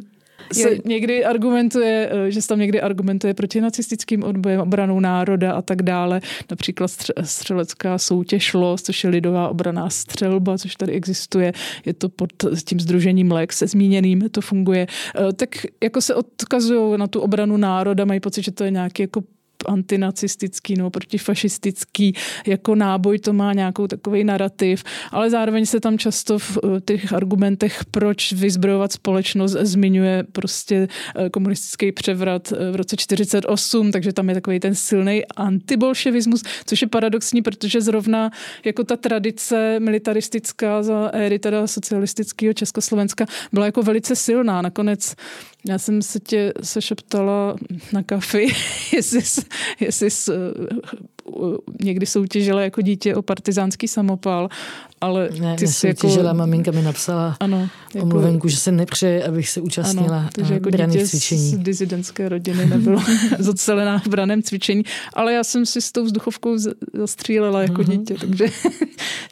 se někdy argumentuje, eh, že se tam někdy argumentuje proti nacistickým odbojem, obranou národa a tak dále. Například střelecká soutěž LOS, což je lidová obraná střelba, což tady existuje. Je to pod tím združením LEX se zmíněným, to funguje. Eh, tak jako se odkazují na tu obranu národa, mají pocit, že to je nějaký jako antinacistický nebo protifašistický jako náboj, to má nějakou takový narrativ, ale zároveň se tam často v eh, těch argumentech, proč vyzbrojovat společnost, zmiňuje prostě eh, komunistický převrat eh, v roce 48, takže tam je takový ten silný antibolševismus, což je paradoxní, protože zrovna jako ta tradice militaristická za éry teda socialistického Československa byla jako velice silná. Nakonec já jsem se tě sešeptala na kafi, jestli, jestli jsi uh, někdy soutěžila jako dítě o partizánský samopal, ale ne, ty jsi jako... maminka mi napsala ano, jako... omluvenku, že se nepřeje, abych se účastnila ano, takže jako dítě cvičení. z dizidentské rodiny nebylo zocelená v braném cvičení, ale já jsem si s tou vzduchovkou zastřílela jako uh-huh. dítě, takže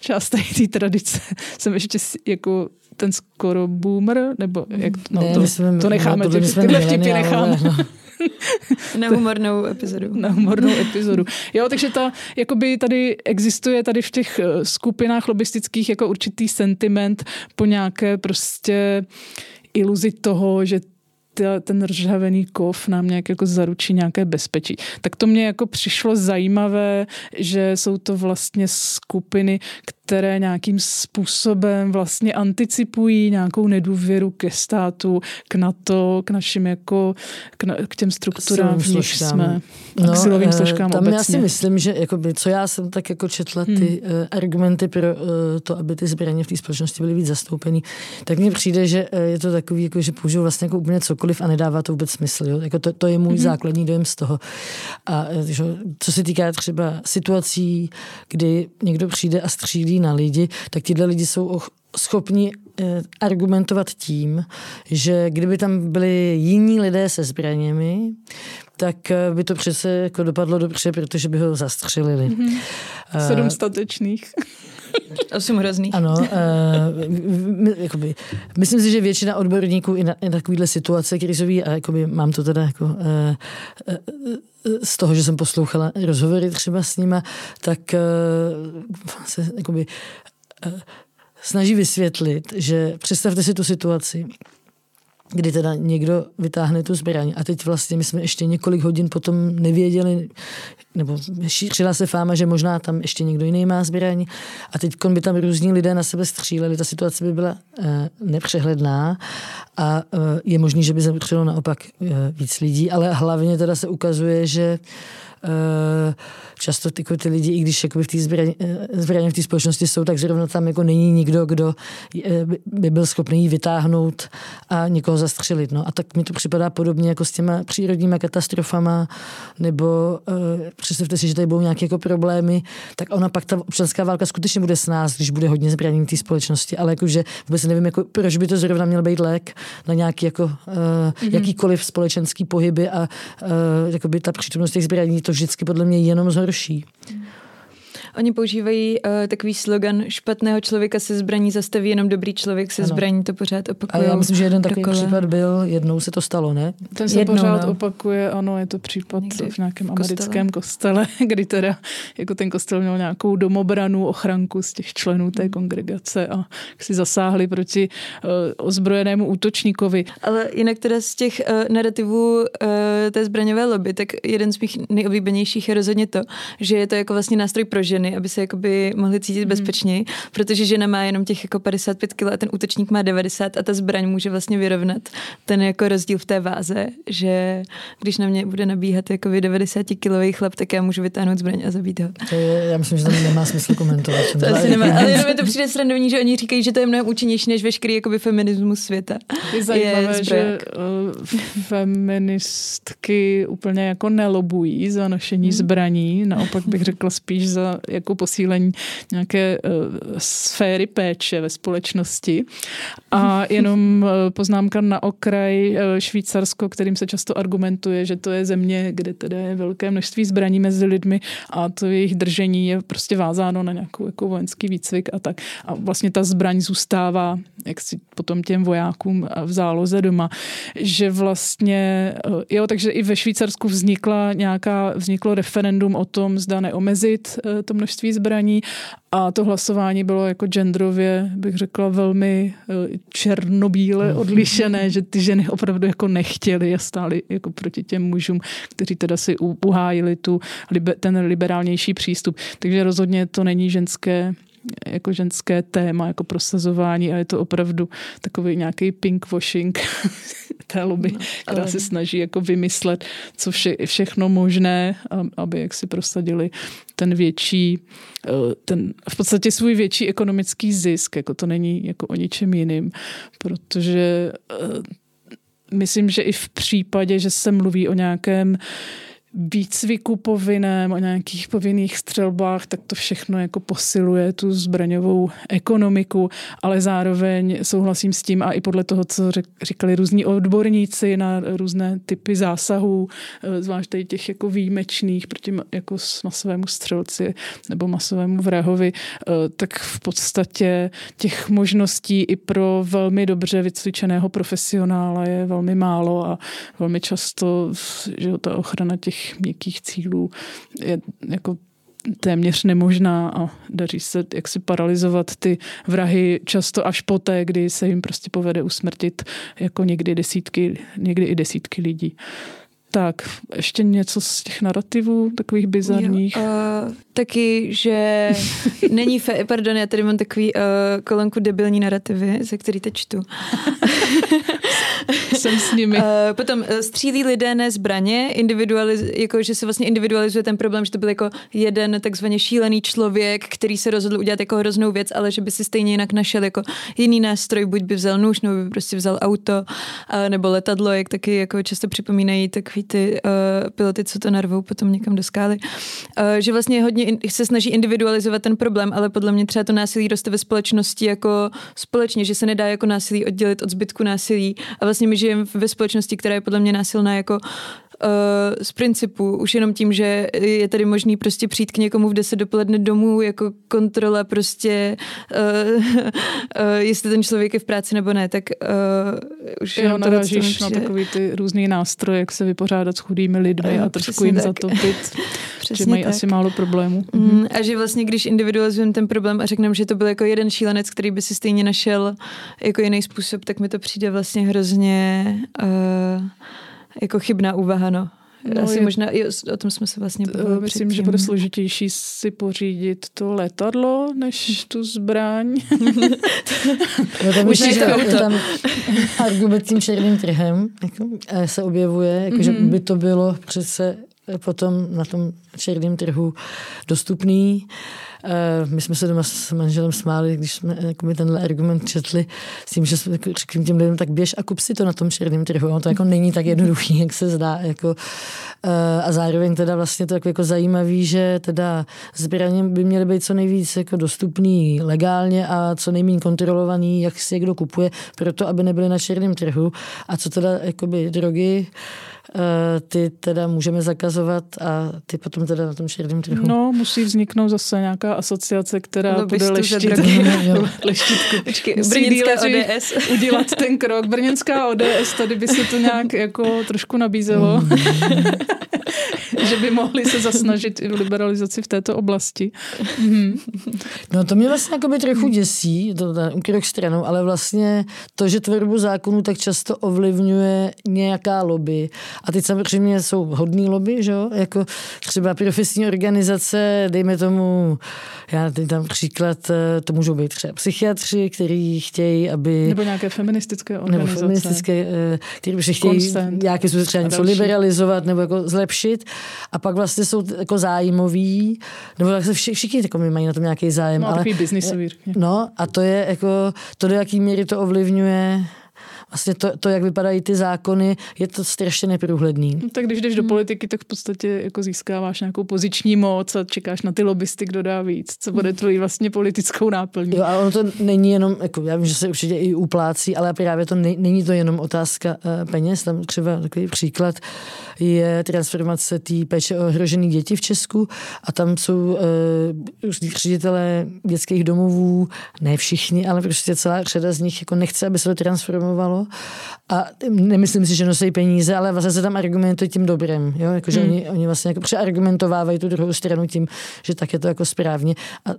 část té tradice jsem ještě jako ten skoro boomer, nebo jak no, ne, to, jsme, to necháme, ty, tyhle vtipy necháme. No. Na humornou epizodu. Na humornou epizodu. Jo, takže ta, jakoby tady existuje tady v těch eh, skupinách lobistických jako určitý sentiment po nějaké prostě iluzi toho, že ten ržhavený kov nám nějak jako zaručí nějaké bezpečí. Tak to mě jako přišlo zajímavé, že jsou to vlastně skupiny, které nějakým způsobem vlastně anticipují nějakou nedůvěru ke státu, k NATO, k našim jako, k, na, k těm strukturám, v nich jsme, no, k silovým eh, složkám Tam obecně. já si myslím, že jakoby, co já jsem tak jako četla ty hmm. uh, argumenty pro uh, to, aby ty zbraně v té společnosti byly víc zastoupený, tak mně přijde, že je to takový, jako, že použiju vlastně jako úplně cokoliv a nedává to vůbec smysl. Jo? Jako to, to je můj hmm. základní dojem z toho. A že, co se týká třeba situací, kdy někdo přijde a střílí na lidi, tak tyhle lidi jsou schopni eh, argumentovat tím, že kdyby tam byli jiní lidé se zbraněmi, tak eh, by to přece jako dopadlo dobře, protože by ho zastřelili. Mm-hmm. Sedm statečných. Osm hrozných. Ano, uh, jakoby, myslím si, že většina odborníků i na, i na takovýhle situace krizový, a jakoby, mám to teda jako, uh, uh, z toho, že jsem poslouchala rozhovory třeba s nima, tak uh, se jakoby, uh, snaží vysvětlit, že představte si tu situaci, kdy teda někdo vytáhne tu zbraň. A teď vlastně my jsme ještě několik hodin potom nevěděli, nebo šířila se fáma, že možná tam ještě někdo jiný má zbraň. A teď by tam různí lidé na sebe stříleli, ta situace by byla uh, nepřehledná. A uh, je možný, že by zemřelo naopak uh, víc lidí, ale hlavně teda se ukazuje, že často ty, jako ty lidi, i když jakoby v té zbraně, eh, zbraně v té společnosti jsou, tak zrovna tam jako není nikdo, kdo eh, by byl schopný ji vytáhnout a někoho zastřelit. No. A tak mi to připadá podobně jako s těma přírodníma katastrofama, nebo uh, představte si, že tady budou nějaké jako problémy, tak ona pak ta občanská válka skutečně bude s nás, když bude hodně zbraní té společnosti, ale jakože vůbec nevím, jako, proč by to zrovna měl být lék na nějaký jako, uh, mm-hmm. jakýkoliv společenský pohyby a uh, jakoby ta přítomnost těch zbraní, to vždycky podle mě jenom zhorší. Oni používají uh, takový slogan špatného člověka se zbraní zastaví jenom dobrý člověk se ano. zbraní, to pořád opakuje. A já myslím, že jeden takový dokola. případ byl, jednou se to stalo, ne? Ten se jednou, pořád no. opakuje, ano, je to případ Někdy v nějakém v americkém kostele, kdy teda jako ten kostel měl nějakou domobranu, ochranku z těch členů té hmm. kongregace a si zasáhli proti uh, ozbrojenému útočníkovi. Ale jinak teda z těch uh, narrativů uh, té zbraňové lobby, tak jeden z mých nejoblíbenějších je rozhodně to, že je to jako vlastně nástroj pro ženy ženy, aby se jakoby mohly cítit hmm. bezpečněji, protože žena má jenom těch jako 55 kg a ten útočník má 90 a ta zbraň může vlastně vyrovnat ten jako rozdíl v té váze, že když na mě bude nabíhat jako 90 kilový chlap, tak já můžu vytáhnout zbraň a zabít ho. To je, já myslím, že to nemá smysl komentovat. to asi nemá, ale jenom mi to přijde srandovní, že oni říkají, že to je mnohem účinnější než veškerý jakoby feminismus světa. Je zajímavé, je že uh, feministky úplně jako nelobují za nošení hmm. zbraní, naopak bych řekla spíš za jako posílení nějaké uh, sféry péče ve společnosti. A jenom uh, poznámka na okraj uh, Švýcarsko, kterým se často argumentuje, že to je země, kde teda je velké množství zbraní mezi lidmi a to jejich držení je prostě vázáno na nějakou jako vojenský výcvik a tak. A vlastně ta zbraň zůstává jak si potom těm vojákům v záloze doma, že vlastně, jo, takže i ve Švýcarsku vznikla nějaká, vzniklo referendum o tom, zda neomezit to množství zbraní a to hlasování bylo jako genderově, bych řekla, velmi eh, černobíle mhm. odlišené, že ty ženy opravdu jako nechtěly a stály jako proti těm mužům, kteří teda si uhájili tu, ten liberálnější přístup. Takže rozhodně to není ženské jako ženské téma, jako prosazování a je to opravdu takový nějaký pinkwashing té lobby, no, která se snaží jako vymyslet, co vše, všechno možné, aby jak si prosadili ten větší, eh, ten v podstatě svůj větší ekonomický zisk, jako to není jako o ničem jiným, protože eh, myslím, že i v případě, že se mluví o nějakém výcviku povinném, o nějakých povinných střelbách, tak to všechno jako posiluje tu zbraňovou ekonomiku, ale zároveň souhlasím s tím a i podle toho, co říkali různí odborníci na různé typy zásahů, eh, zvlášť tady těch jako výjimečných proti jako masovému střelci nebo masovému vrahovi, eh, tak v podstatě těch možností i pro velmi dobře vycvičeného profesionála je velmi málo a velmi často že ta ochrana těch měkkých cílů je jako téměř nemožná a daří se jak si paralizovat ty vrahy často až poté, kdy se jim prostě povede usmrtit jako někdy desítky, někdy i desítky lidí. Tak, ještě něco z těch narrativů, takových bizarních. Jo, uh, taky, že není fe, pardon, já tady mám takový uh, kolonku debilní narrativy, ze který teď čtu. Jsem s nimi. Uh, potom uh, střílí lidé ne zbraně, individualiz, jako, že se vlastně individualizuje ten problém, že to byl jako jeden takzvaně šílený člověk, který se rozhodl udělat jako hroznou věc, ale že by si stejně jinak našel jako jiný nástroj, buď by vzal nůž, nebo by prostě vzal auto, uh, nebo letadlo, jak taky jako často připomínají takový ty uh, piloty, co to narvou potom někam do skály. Uh, že vlastně hodně in, se snaží individualizovat ten problém, ale podle mě třeba to násilí roste ve společnosti jako společně, že se nedá jako násilí oddělit od zbytku násilí. A vlastně my žijeme ve společnosti, která je podle mě násilná jako z principu, už jenom tím, že je tady možný prostě přijít k někomu v 10 dopoledne domů, jako kontrola prostě, uh, uh, jestli ten člověk je v práci nebo ne, tak uh, už jo, narážíš na takový ty různý nástroje, jak se vypořádat s chudými lidmi uh, a trošku jim tak. zatopit Přesně že mají tak. asi málo problémů. Mm, a že vlastně, když individualizujeme ten problém a řekneme, že to byl jako jeden šílenec, který by si stejně našel jako jiný způsob, tak mi to přijde vlastně hrozně uh, jako chybná úvaha, no. No, Asi je, možná, jo, o tom jsme se vlastně bavili Myslím, předtím. že bude složitější si pořídit to letadlo, než tu zbraň. no, tam Už že to tam argument tím černým trhem jako, eh, se objevuje, jako, mm-hmm. že mhm. by to bylo přece potom na tom černém trhu dostupný. Eh, my jsme se doma s manželem smáli, když jsme jako mi tenhle argument četli, s tím, že jsme jako řekli těm lidem, tak běž a kup si to na tom černém trhu. Ono to jako není tak jednoduchý, jak se zdá. Jako, eh, a zároveň teda vlastně to jako, zajímavý, že teda zbraně by měly být co nejvíc jako dostupný legálně a co nejméně kontrolovaný, jak si je kdo kupuje, proto aby nebyly na černém trhu. A co teda jakoby drogy, Eh, ty teda můžeme zakazovat a ty potom teda na tom černém trhu. No, musí vzniknout zase nějaká asociace, která no, bude leštit. Počkej, Brněnská ODS. udělat ten krok. Brněnská ODS, tady by se to nějak jako trošku nabízelo. Mm. že by mohli se zasnažit i v liberalizaci v této oblasti. Mm. No to mě vlastně jako by trochu děsí, to krok stranou, ale vlastně to, že tvorbu zákonu tak často ovlivňuje nějaká lobby a teď samozřejmě jsou hodný lobby, že jo? jako třeba profesní organizace, dejme tomu, já teď tam příklad, eh, to můžou být třeba psychiatři, kteří chtějí, aby... Nebo nějaké feministické organizace. Nebo feministické, eh, které by chtějí Constant nějaké třeba něco liberalizovat nebo jako zlepšit. A pak vlastně jsou jako zájmoví, nebo se všichni, všichni jako mají na tom nějaký zájem. No, ale, takový biznisový. No a to je jako, to do jaký míry to ovlivňuje vlastně to, to, jak vypadají ty zákony, je to strašně neprůhledný. No, tak když jdeš do hmm. politiky, tak v podstatě jako získáváš nějakou poziční moc a čekáš na ty lobbysty, kdo dá víc, co bude tvojí vlastně politickou náplní. Jo, ale ono to není jenom, jako, já vím, že se určitě i uplácí, ale právě to ne, není to jenom otázka uh, peněz. Tam třeba takový příklad je transformace té péče o ohrožené děti v Česku a tam jsou uh, ředitelé dětských domovů, ne všichni, ale prostě celá řada z nich jako nechce, aby se to transformovalo a nemyslím si, že nosí peníze, ale vlastně se tam argumentuje tím dobrým, jo? Jako, že hmm. oni, oni vlastně jako přeargumentovávají tu druhou stranu tím, že tak je to jako správně a,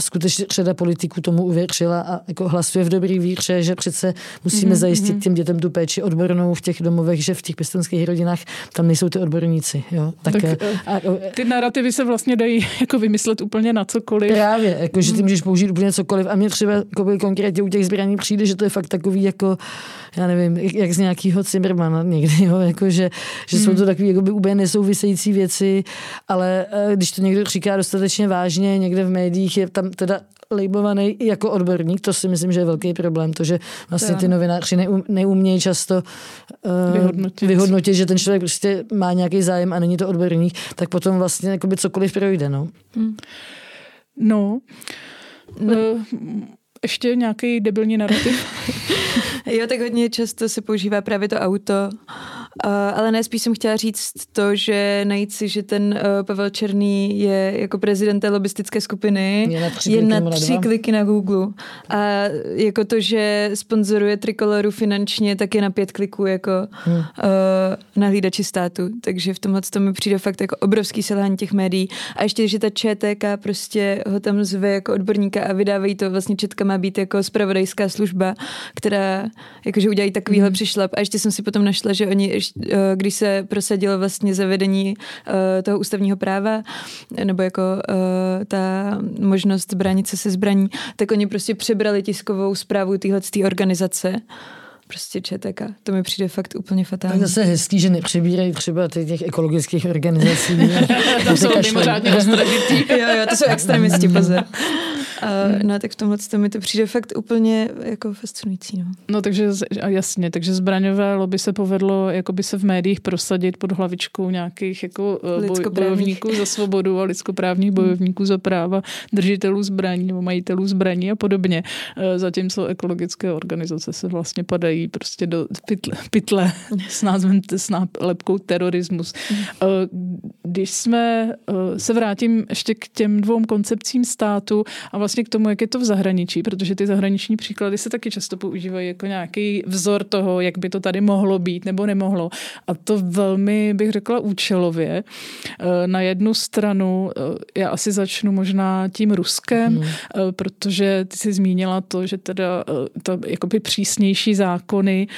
skutečně řada politiků tomu uvěřila a jako hlasuje v dobrý víře, že přece musíme hmm. zajistit hmm. těm dětem tu péči odbornou v těch domovech, že v těch pěstonských rodinách tam nejsou ty odborníci, jo? Tak, tak eh, a, ty narrativy se vlastně dají jako vymyslet úplně na cokoliv. Právě, jako, že ty můžeš použít úplně cokoliv a mě třeba jako konkrétně u těch zbraní přijde, že to je fakt takový jako já nevím, jak z nějakého Zimmermana někdy, jo, jako že, že hmm. jsou to takové jako úplně nesouvisející věci, ale eh, když to někdo říká dostatečně vážně, někde v médiích je tam teda labelovaný jako odborník, to si myslím, že je velký problém, to, že vlastně ty novináři neum, neumějí často uh, vyhodnotit. vyhodnotit, že ten člověk prostě má nějaký zájem a není to odborník, tak potom vlastně jakoby cokoliv projde, no. Hmm. No, no. Uh, ještě nějaký debilní narrativ? jo, tak hodně často se používá právě to auto Uh, ale ne, spíš jsem chtěla říct to, že najít si, že ten uh, Pavel Černý je jako prezident té lobistické skupiny, je na tři, je na tři kliky na Google. A jako to, že sponzoruje Trikoloru finančně, tak je na pět kliků jako hmm. uh, na hlídači státu. Takže v tomhle to mi přijde fakt jako obrovský selhání těch médií. A ještě, že ta ČTK prostě ho tam zve jako odborníka a vydávají to, vlastně Četka má být jako spravodajská služba, která jakože udělají takovýhle hmm. přišlap. A ještě jsem si potom našla, že oni Eh, když se prosadilo vlastně zavedení eh, toho ústavního práva, nebo jako eh, ta možnost bránit se se zbraní, tak oni prostě přebrali tiskovou zprávu téhle organizace prostě ČTK. To mi přijde fakt úplně fatální. Tak zase hezký, že nepřebírají třeba těch ekologických organizací. to jsou mimořádně jo, jo, to jsou extremisti, pozor. A, hmm. no tak v tomhle to mi to přijde fakt úplně jako fascinující. No, no takže jasně, takže zbraňové lobby se povedlo jako by se v médiích prosadit pod hlavičkou nějakých jako eh, boj, bojovníků za svobodu a lidskoprávních hmm. bojovníků za práva držitelů zbraní nebo majitelů zbraní a podobně. Eh, zatímco ekologické organizace se vlastně padají prostě do pytle, pytle s názvem s nálepkou terorismus. Hmm. Eh, když jsme se vrátím ještě k těm dvou koncepcím státu a vlastně k tomu, jak je to v zahraničí, protože ty zahraniční příklady se taky často používají jako nějaký vzor toho, jak by to tady mohlo být nebo nemohlo. A to velmi, bych řekla, účelově. Eh, na jednu stranu, eh, já asi začnu možná tím Ruskem, hmm. protože ty jsi zmínila to, že teda to jakoby přísnější zákony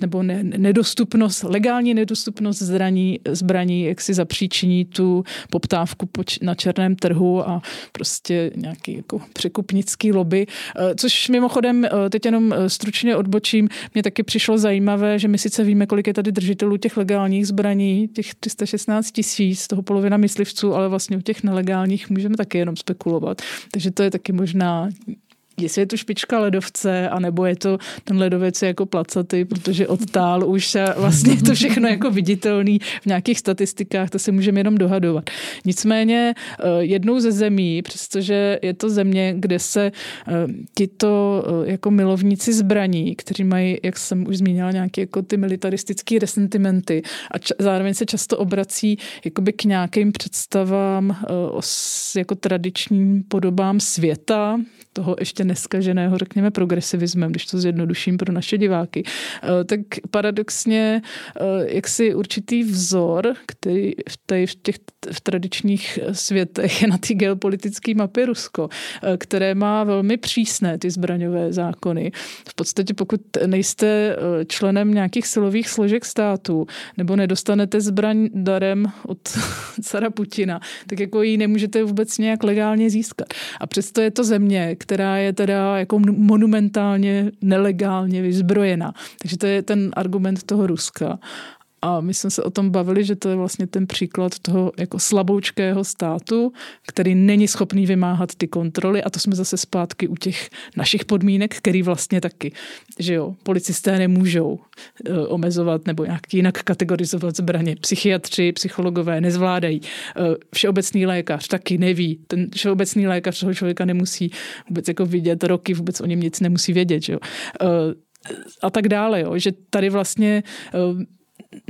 nebo nedostupnost, legální nedostupnost zbraní, zbraní jak si zapříčiní tu poptávku na černém trhu a prostě nějaký jako překupnický lobby. Eh, což mimochodem, eh, teď jenom eh, stručně odbočím, mě taky přišlo zajímavé, že my sice víme, kolik je tady držitelů těch legálních zbraní, těch 316 tisíc, toho polovina myslivců, ale vlastně u těch nelegálních můžeme taky jenom spekulovat. Takže to je taky možná jestli je to špička ledovce, anebo je to ten ledovec jako placatý, protože odtál už vlastně je to všechno jako viditelný v nějakých statistikách, to si můžeme jenom dohadovat. Nicméně eh, jednou ze zemí, přestože je to země, kde se eh, tito eh, jako milovníci zbraní, kteří mají, jak jsem už zmínila, nějaké jako ty militaristické resentimenty a č- zároveň se často obrací jakoby k nějakým představám o jako tradičním podobám světa, toho ještě neskaženého, řekněme, progresivismem, když to zjednoduším pro naše diváky, eh, tak paradoxně eh, jaksi určitý vzor, který v, těch v tradičních světech je na té geopolitické mapě Rusko, eh, které má velmi přísné ty zbraňové zákony. V podstatě pokud nejste členem nějakých silových složek státu nebo nedostanete zbraň darem od cara Putina, tak jako ji nemůžete vůbec nějak legálně získat. A přesto je to země, která je teda jako monumentálně nelegálně vyzbrojena. Takže to je ten argument toho Ruska. A my jsme se o tom bavili, že to je vlastně ten příklad toho jako slaboučkého státu, který není schopný vymáhat ty kontroly a to jsme zase zpátky u těch našich podmínek, který vlastně taky, že jo, policisté nemůžou e, omezovat nebo nějak jinak kategorizovat zbraně. Psychiatři, psychologové nezvládají. E, všeobecný lékař taky neví. Ten všeobecný lékař toho člověka nemusí vůbec jako vidět roky, vůbec o něm nic nemusí vědět, že jo. E, a tak dále, jo, že tady vlastně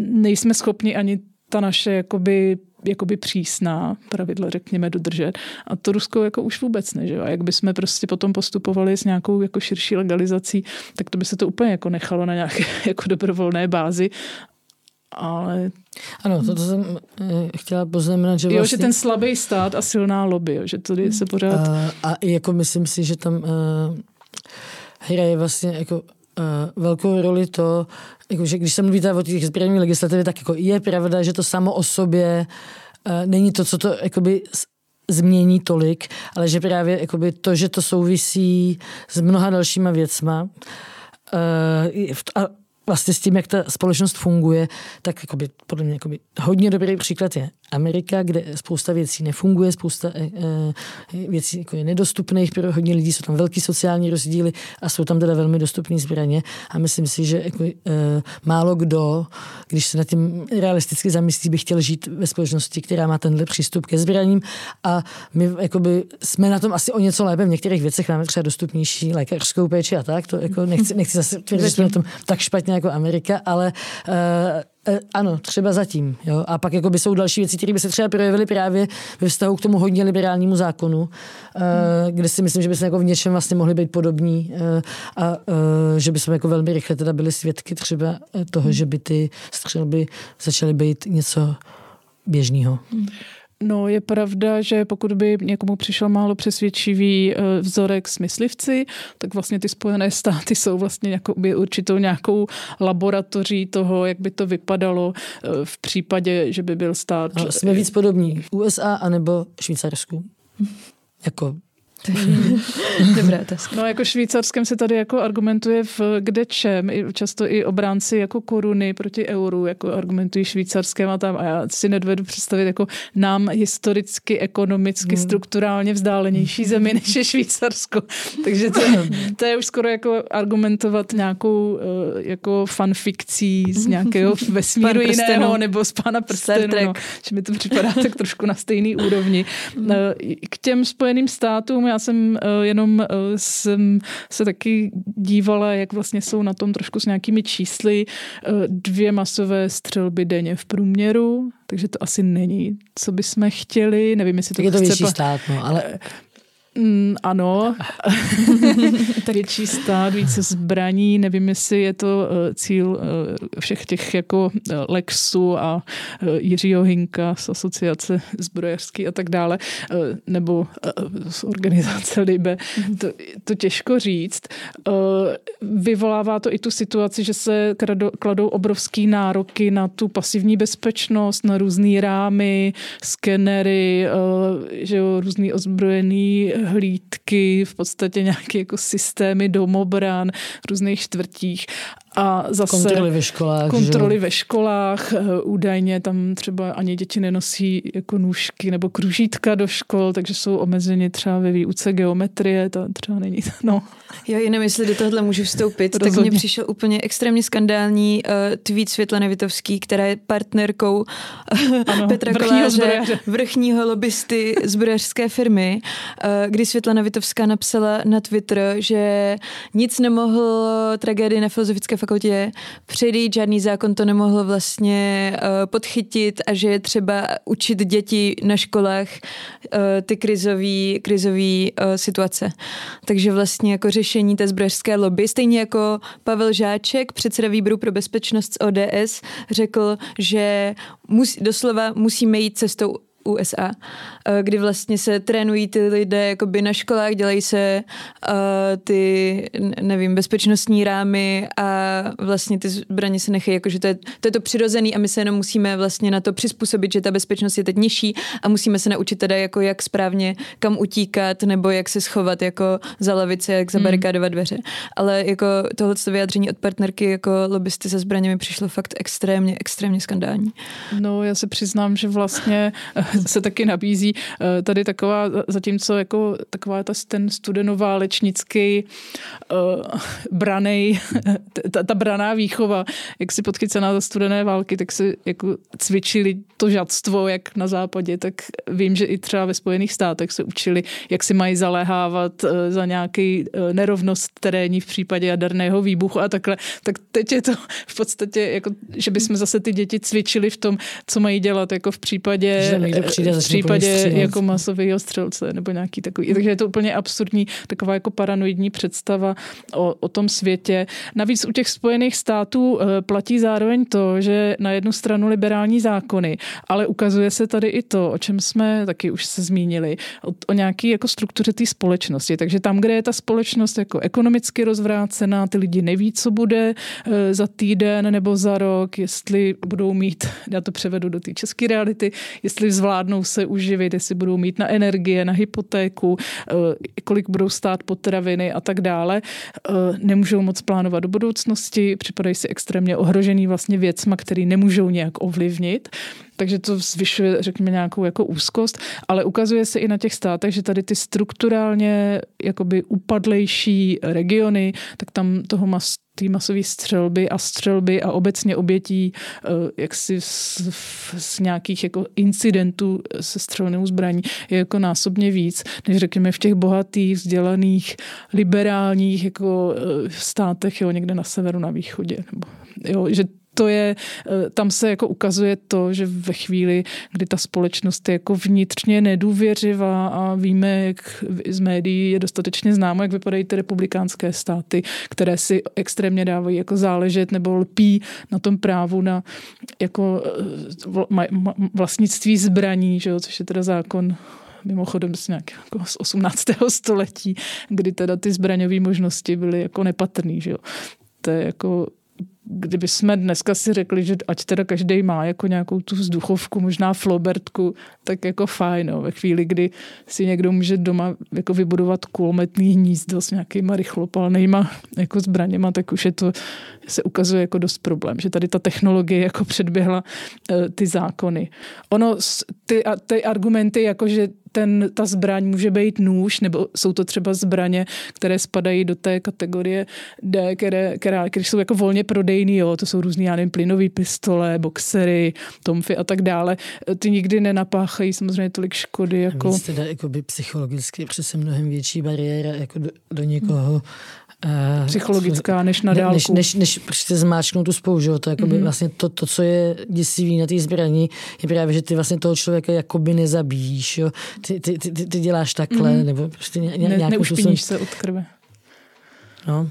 nejsme schopni ani ta naše jakoby, jakoby přísná pravidla, řekněme, dodržet. A to Rusko jako už vůbec ne, že? A jak bychom prostě potom postupovali s nějakou jako širší legalizací, tak to by se to úplně jako nechalo na nějaké jako dobrovolné bázi. Ale ano, to, to jsem eh, chtěla poznamenat, že vlastně... Jo, že vlastně- ten slabý stát a silná lobby, jo, že tady se pořád... A, a jako myslím si, že tam uh, hraje vlastně jako velkou roli to, jako, že když se mluvíte o těch zbraní legislativy, tak jako je pravda, že to samo o sobě uh, není to, co to jakoby změní tolik, ale že právě jakoby to, že to souvisí s mnoha dalšíma věcma, uh, a vlastně s tím, jak ta společnost funguje, tak jakoby, podle mě jakoby, hodně dobrý příklad je Amerika, kde spousta věcí nefunguje, spousta e, e, věcí jako je nedostupných pro hodně lidí, jsou tam velký sociální rozdíly a jsou tam teda velmi dostupné zbraně. A myslím si, že jako, e, málo kdo, když se na tím realisticky zamyslí, by chtěl žít ve společnosti, která má tenhle přístup ke zbraním. A my jakoby, jsme na tom asi o něco lépe. V některých věcech, máme třeba dostupnější lékařskou péči a tak, to jako nechci, nechci zase tvrdit, že jsme na tom tak špatně jako Amerika, ale e, E, ano, třeba zatím. Jo? A pak jako by jsou další věci, které by se třeba projevily právě ve vztahu k tomu hodně liberálnímu zákonu, e, kde si myslím, že bychom jako v něčem vlastně mohli být podobní e, a že bychom jako velmi rychle teda byli svědky třeba toho, že by ty střelby začaly být něco běžného. No, je pravda, že pokud by někomu přišel málo přesvědčivý eh, vzorek s myslivci, tak vlastně ty Spojené státy jsou vlastně jakoby určitou nějakou laboratoří toho, jak by to vypadalo eh, v případě, že by byl stát. No, jsme víc podobní USA anebo Švýcarsku. Jako Dobrá otázka. No jako švýcarském se tady jako argumentuje v kde čem, i často i obránci jako koruny proti euru, jako argumentují švýcarském a tam a já si nedovedu představit jako nám historicky, ekonomicky, hmm. strukturálně vzdálenější zemi než je Švýcarsko. Takže to, to je už skoro jako argumentovat nějakou eh, jako fanfikcí z nějakého vesmíru jiného nebo z pána prstenu, no, že mi to připadá tak trošku na stejný úrovni. Hmm. Eh, k těm spojeným státům já já jsem uh, jenom uh, jsem se taky dívala, jak vlastně jsou na tom trošku s nějakými čísly. Uh, dvě masové střelby denně v průměru, takže to asi není, co bychom chtěli. Nevím, jestli to je to vyšší stát, no, ale Mm, ano, větší stát, více zbraní, nevím, jestli je to uh, cíl uh, všech těch jako uh, Lexu a Jiřího Hinka z asociace zbrojařský a tak dále, nebo z organizace Libe, mm-hmm. to, to těžko říct. Vyvolává to i tu situaci, že se kladou, obrovský nároky na tu pasivní bezpečnost, na různé rámy, skenery, že jo, různý ozbrojený hlídky, v podstatě nějaké jako systémy domobran v různých čtvrtích a zase kontroly ve školách. Kontroly že? ve školách. Eh, údajně tam třeba ani děti nenosí jako nůžky nebo kružítka do škol, takže jsou omezeni třeba ve výuce geometrie, to třeba není. No. Jo, jenom jestli do tohle můžu vstoupit, tak mně přišel úplně extrémně skandální uh, tweet Světlany Vitovský, která je partnerkou ano, Petra vrchního Koláře, vrchního lobbysty zbrojařské firmy, uh, kdy Světlana Vitovská napsala na Twitter, že nic nemohl tragédii na filozofické fakultě předejít, žádný zákon to nemohl vlastně uh, podchytit a že je třeba učit děti na školách uh, ty krizové krizový, uh, situace. Takže vlastně jako řešení té zbrojařské lobby, stejně jako Pavel Žáček, předseda výboru pro bezpečnost z ODS, řekl, že mus, doslova musíme jít cestou USA, eh, kdy vlastně se trénují ty lidé jakoby na školách, dělají se uh, ty, nevím, bezpečnostní rámy a vlastně ty zbraně se nechají, jakože to je, to je to přirozený a my se jenom musíme vlastně na to přizpůsobit, že ta bezpečnost je teď nižší a musíme se naučit teda jako jak správně kam utíkat nebo jak se schovat jako za lavice, jak zabarikádovat dveře. Ale jako tohle vyjádření od partnerky jako lobbysty se zbraněmi přišlo fakt extrémně, extrémně skandální. No já se přiznám, že vlastně se taky nabízí eh, tady taková, zatímco jako taková ta, ten studenoválečnický uh, branej, ta, ta braná výchova, jak si podchycená za studené války, tak si jako cvičili to žadstvo, jak na západě, tak vím, že i třeba ve Spojených státech se učili, jak si mají zaléhávat uh, za nějaký nerovnost terénní v případě jaderného výbuchu a takhle. Tak teď je to v podstatě, jako, že bychom zase ty děti cvičili v tom, co mají dělat jako v případě přijde v případě jako masového střelce nebo nějaký takový. Takže je to úplně absurdní, taková jako paranoidní představa o, o tom světě. Navíc u těch Spojených států eh, platí zároveň to, že na jednu stranu liberální zákony, ale ukazuje se tady i to, o čem jsme taky už se zmínili, o, o nějaký jako struktuře té společnosti. Takže tam, kde je ta společnost jako ekonomicky rozvrácená, ty lidi neví, co bude eh, za týden nebo za rok, jestli budou mít, já to převedu do té české reality, jestli zvládnou zvládnou se uživit, jestli budou mít na energie, na hypotéku, eh, kolik budou stát potraviny a tak dále. Eh, nemůžou moc plánovat do budoucnosti, připadají si extrémně ohrožený vlastně věcma, který nemůžou nějak ovlivnit takže to zvyšuje, řekněme, nějakou jako úzkost, ale ukazuje se i na těch státech, že tady ty strukturálně jakoby upadlejší regiony, tak tam toho mas, ty masové střelby a střelby a obecně obětí eh, jaksi z, z nějakých jako incidentů se střelnou zbraní je jako násobně víc, než řekněme v těch bohatých, vzdělaných, liberálních jako eh, státech, jo, někde na severu, na východě. Nebo, jo, že to je, eh, tam se jako ukazuje to, že ve chvíli, kdy ta společnost je jako vnitřně nedůvěřivá a víme, jak z médií je dostatečně známo, jak vypadají ty republikánské státy, které si extrémně dávají jako záležet nebo lpí na tom právu na jako eh, vlastnictví zbraní, že jo, což je teda zákon mimochodem z nějak jako z 18. století, kdy teda ty zbraňové možnosti byly jako nepatrný, že jo. To je jako kdyby jsme dneska si řekli, že ať teda každý má jako nějakou tu vzduchovku, možná flobertku, tak jako fajn, ve chvíli, kdy si někdo může doma jako vybudovat kulometný hnízdo s nějakýma rychlopalnýma jako zbraněma, tak už je to, se ukazuje jako dost problém, že tady ta technologie jako předběhla uh, ty zákony. Ono, ty, ty argumenty, jako že ten, ta zbraň může být nůž, nebo jsou to třeba zbraně, které spadají do té kategorie D, které, které, které jsou jako volně prodejný, jo, to jsou různý, já nevím, plynové pistole, boxery, tomfy a tak dále. Ty nikdy nenapáchají samozřejmě tolik škody. Jako... Víc teda by psychologicky přece mnohem větší bariéra jako do, do někoho Uh, Psychologická, než na dálku. Než, než, než prostě zmáčknout tu spou, že? To, jakoby mm-hmm. vlastně to, to, co je děsivý na té zbraní, je právě, že ty vlastně toho člověka jakoby nezabíjíš. Jo? ty, ty, ty, ty děláš takhle, mm. nebo prostě ně, ně, ne, Neušpiníš se od krve. No.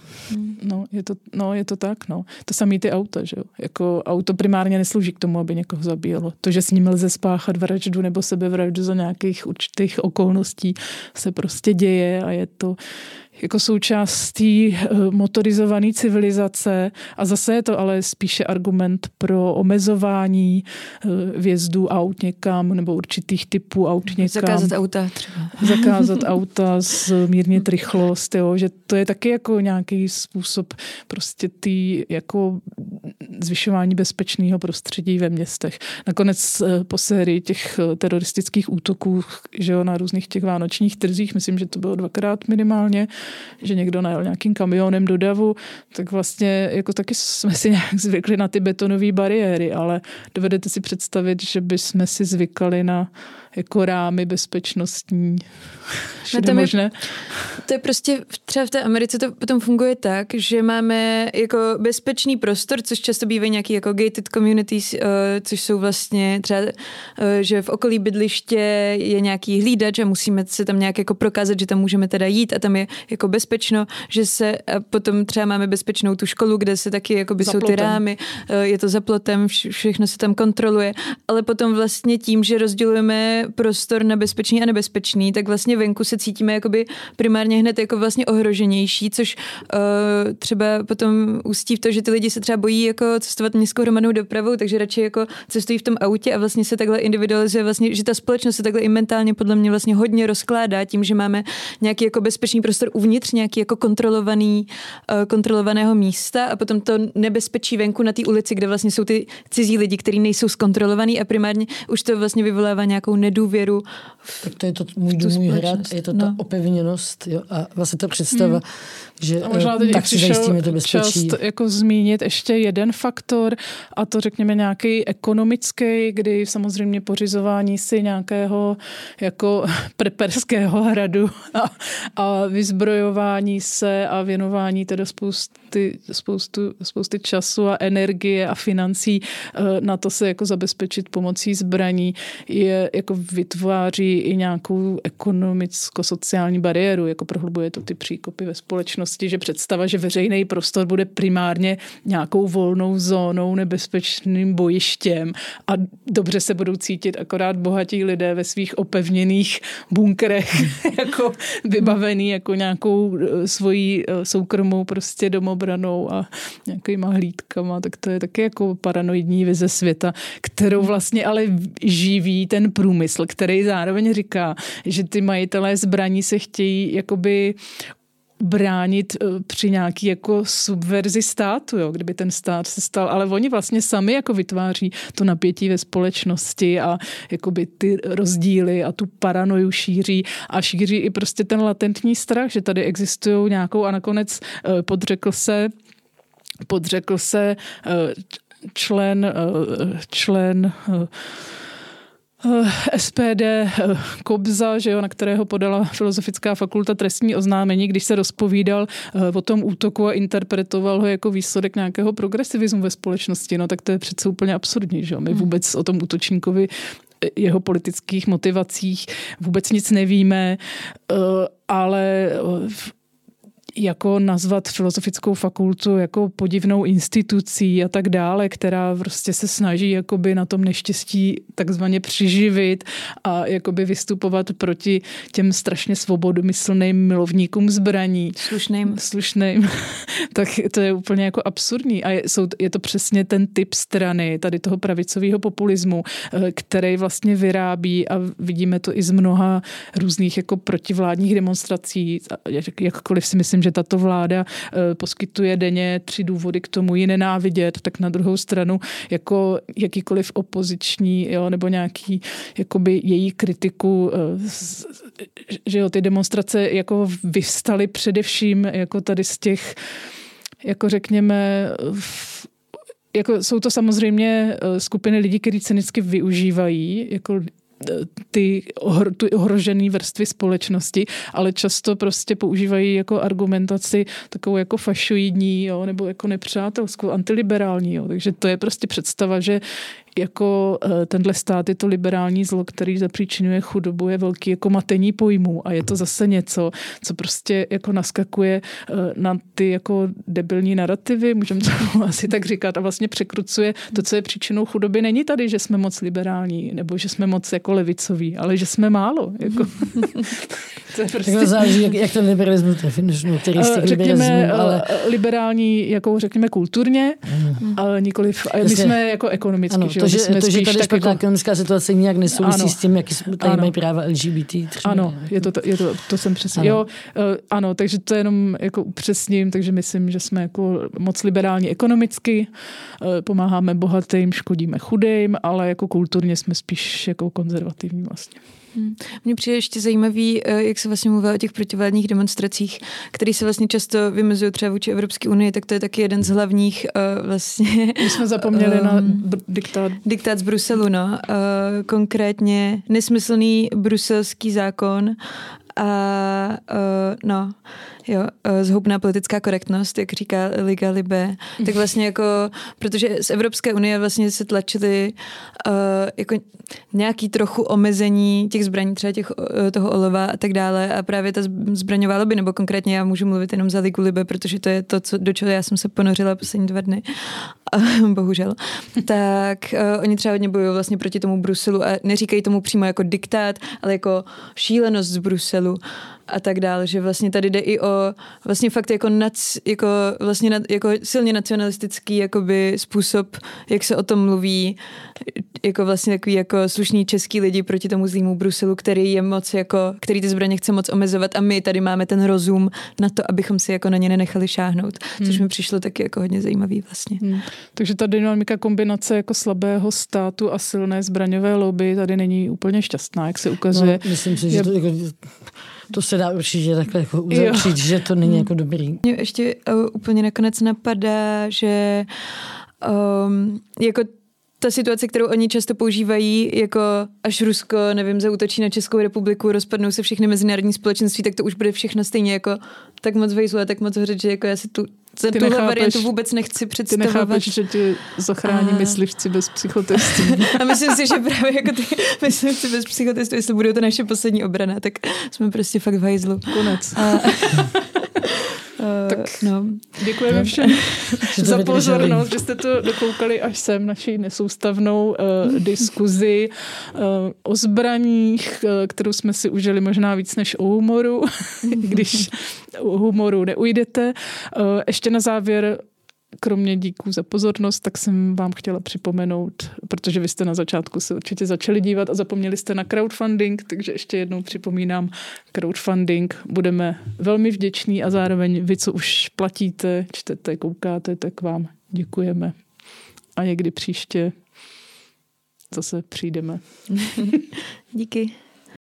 No, je to, no, je to tak, no. To samý ty auta, že jo. Jako auto primárně neslouží k tomu, aby někoho zabíjelo. To, že s ním lze spáchat vraždu nebo sebevraždu za nějakých určitých okolností, se prostě děje a je to, jako součástí eh, motorizované civilizace a zase je to ale spíše argument pro omezování eh, vjezdu aut někam nebo určitých typů aut někam. Zakázat auta třeba. Zakázat auta, zmírnit rychlost, jo, že to je taky jako nějaký způsob prostě tý jako zvyšování bezpečného prostředí ve městech. Nakonec eh, po sérii těch teroristických útoků že jo, na různých těch vánočních trzích, myslím, že to bylo dvakrát minimálně, že někdo najel nějakým kamionem do davu, tak vlastně jako taky jsme si nějak zvykli na ty betonové bariéry, ale dovedete si představit, že bychom si zvykali na jako rámy bezpečnostní. No to, možné. to je prostě, třeba v té Americe to potom funguje tak, že máme jako bezpečný prostor, což často bývají nějaký jako gated communities, uh, což jsou vlastně třeba, uh, že v okolí bydliště je nějaký hlídač a musíme se tam nějak jako prokázat, že tam můžeme teda jít a tam je jako bezpečno, že se a potom třeba máme bezpečnou tu školu, kde se taky jako by jsou ty rámy, uh, je to za plotem, vše, všechno se tam kontroluje, ale potom vlastně tím, že rozdělujeme prostor na bezpečný a nebezpečný, tak vlastně venku se cítíme jakoby primárně hned jako vlastně ohroženější, což uh, třeba potom ústí v to, že ty lidi se třeba bojí jako cestovat městskou hromadnou dopravou, takže radši jako cestují v tom autě a vlastně se takhle individualizuje vlastně, že ta společnost se takhle i mentálně podle mě vlastně hodně rozkládá tím, že máme nějaký jako bezpečný prostor uvnitř, nějaký jako kontrolovaný, uh, kontrolovaného místa a potom to nebezpečí venku na té ulici, kde vlastně jsou ty cizí lidi, kteří nejsou zkontrolovaný a primárně už to vlastně vyvolává nějakou ned nedůvěru v, Tak to je to můj dům, hrad, je to ta no. opevněnost jo, a vlastně ta představa, hmm. že a možná teď tak si zajistíme to bezpečí. Čas jako zmínit ještě jeden faktor a to řekněme nějaký ekonomický, kdy samozřejmě pořizování si nějakého jako preperského hradu a, a vyzbrojování se a věnování teda spousty, spoustu, spousty času a energie a financí eh, na to se jako zabezpečit pomocí zbraní je jako vytváří i nějakou ekonomicko-sociální bariéru, jako prohlubuje to ty příkopy ve společnosti, že představa, že veřejný prostor bude primárně nějakou volnou zónou, nebezpečným bojištěm a dobře se budou cítit akorát bohatí lidé ve svých opevněných bunkerech, jako vybavený jako nějakou eh, svojí eh, soukromou prostě domobranou a nějakýma hlídkama, tak to je taky jako paranoidní vize světa, kterou vlastně ale živí ten průmysl, který zároveň říká, že ty majitelé zbraní se chtějí jakoby bránit eh, při nějaký jako subverzi státu, jo, kdyby ten stát se stal, ale oni vlastně sami jako vytváří to napětí ve společnosti a jakoby ty rozdíly a tu paranoju šíří a šíří i prostě ten latentní strach, že tady existují nějakou a nakonec eh, podřekl se podřekl se eh, člen člen SPD eh, Kobza, že jo, na kterého podala Filozofická fakulta trestní oznámení, když se rozpovídal eh, o tom útoku a interpretoval ho jako výsledek nějakého progresivismu ve společnosti, no tak to je přece úplně absurdní, že jo. My hmm. vůbec o tom útočníkovi jeho politických motivacích vůbec nic nevíme, ale jako nazvat filozofickou fakultu jako podivnou institucí a tak dále, která prostě se snaží jakoby na tom neštěstí takzvaně přiživit a jakoby vystupovat proti těm strašně svobodomyslným milovníkům zbraní. Slušným. Slušným. tak to je úplně jako absurdní a je, jsou, je to přesně ten typ strany tady toho pravicového populismu, eh, který vlastně vyrábí a vidíme to i z mnoha různých jako protivládních demonstrací, jakkoliv si myslím, že tato vláda eh, poskytuje denně tři důvody k tomu ji nenávidět, tak na druhou stranu jako jakýkoliv opoziční jo, nebo nějaký jakoby její kritiku, eh, že jo, ty demonstrace jako vyvstaly především jako tady z těch jako řekněme jako jsou to samozřejmě eh, skupiny lidí, kteří cynicky využívají jako ty, ohro, ohrožené vrstvy společnosti, ale často prostě používají jako argumentaci takovou jako fašoidní, jo, nebo jako nepřátelskou, antiliberální. Jo. Takže to je prostě představa, že jako eh, tenhle stát je to liberální zlo, který zapříčinuje chudobu, je velký jako matení pojmů a je to zase něco, co prostě jako naskakuje eh, na ty jako debilní narrativy, můžeme to asi tak říkat, a vlastně překrucuje to, co je příčinou chudoby. Není tady, že jsme moc liberální nebo že jsme moc jako levicoví, ale že jsme málo. Jako. to je prostě... Tak záleží, jak, jak ten liberalismus definuješ, který z těch řekněme, ale... liberální, jako řekněme kulturně, mm. ale nikoliv, my jsme jako ekonomicky, ano, že to, že, jsme to, že tady špatná jako... ekonomická situace nijak nesouvisí ano. s tím, jaký tady ano. mají práva LGBT. Třeba. Ano, je to, to, je to, to jsem přesně. Ano. Jo, uh, ano, takže to jenom jako upřesním, takže myslím, že jsme jako moc liberální ekonomicky, uh, pomáháme bohatým, škodíme chudým, ale jako kulturně jsme spíš jako konzervativní vlastně. Hmm. Mně přijde ještě zajímavý, eh, jak se vlastně mluví o těch protivládních demonstracích, které se vlastně často vymezují třeba vůči Evropské unii, tak to je taky jeden z hlavních uh, vlastně... My jsme zapomněli um, na br- diktát. Diktát z Bruselu, no. Uh, konkrétně nesmyslný bruselský zákon a uh, no, jo, uh, zhoubná politická korektnost, jak říká Liga Libe, tak vlastně jako, protože z Evropské unie vlastně se tlačili uh, jako nějaký trochu omezení těch zbraní, třeba těch, uh, toho olova a tak dále. A právě ta zbraňová lobby, nebo konkrétně já můžu mluvit jenom za Ligu Libe, protože to je to, co, do čeho já jsem se ponořila poslední dva dny, bohužel, tak uh, oni třeba hodně bojují vlastně proti tomu Bruselu a neříkají tomu přímo jako diktát, ale jako šílenost z Bruselu a tak dále, že vlastně tady jde i o vlastně fakt jako, nac, jako, vlastně nad, jako silně nacionalistický jakoby způsob, jak se o tom mluví, jako vlastně takový jako slušný český lidi proti tomu zlýmu Bruselu, který je moc jako, který ty zbraně chce moc omezovat a my tady máme ten rozum na to, abychom si jako na ně nenechali šáhnout, hmm. což mi přišlo taky jako hodně zajímavý vlastně. Hmm. Takže ta dynamika kombinace jako slabého státu a silné zbraňové lobby tady není úplně šťastná, jak se ukazuje. No, myslím si, že to jako to se dá určitě takhle jako uzavřít, že to není jako dobrý. Mě ještě uh, úplně nakonec napadá, že um, jako ta situace, kterou oni často používají, jako až Rusko, nevím, zautočí na Českou republiku, rozpadnou se všechny mezinárodní společenství, tak to už bude všechno stejně jako tak moc vejzlu a tak moc hořet, že jako já si tu ty tuhle nechápeš, variantu vůbec nechci představovat. Ty nechápeš, že ti zachrání a... myslivci bez psychotestů. A myslím si, že právě jako ty myslivci bez psychotestů, jestli budou to naše poslední obrana, tak jsme prostě fakt v hajzlu. Konec. A... tak no. děkujeme všem za pozornost, že jste to dokoukali až sem naší nesoustavnou uh, diskuzi uh, o zbraních, uh, kterou jsme si užili možná víc než o humoru, když humoru neujdete. Uh, ještě na závěr kromě díků za pozornost, tak jsem vám chtěla připomenout, protože vy jste na začátku se určitě začali dívat a zapomněli jste na crowdfunding, takže ještě jednou připomínám crowdfunding. Budeme velmi vděční a zároveň vy, co už platíte, čtete, koukáte, tak vám děkujeme. A někdy příště zase přijdeme. Díky.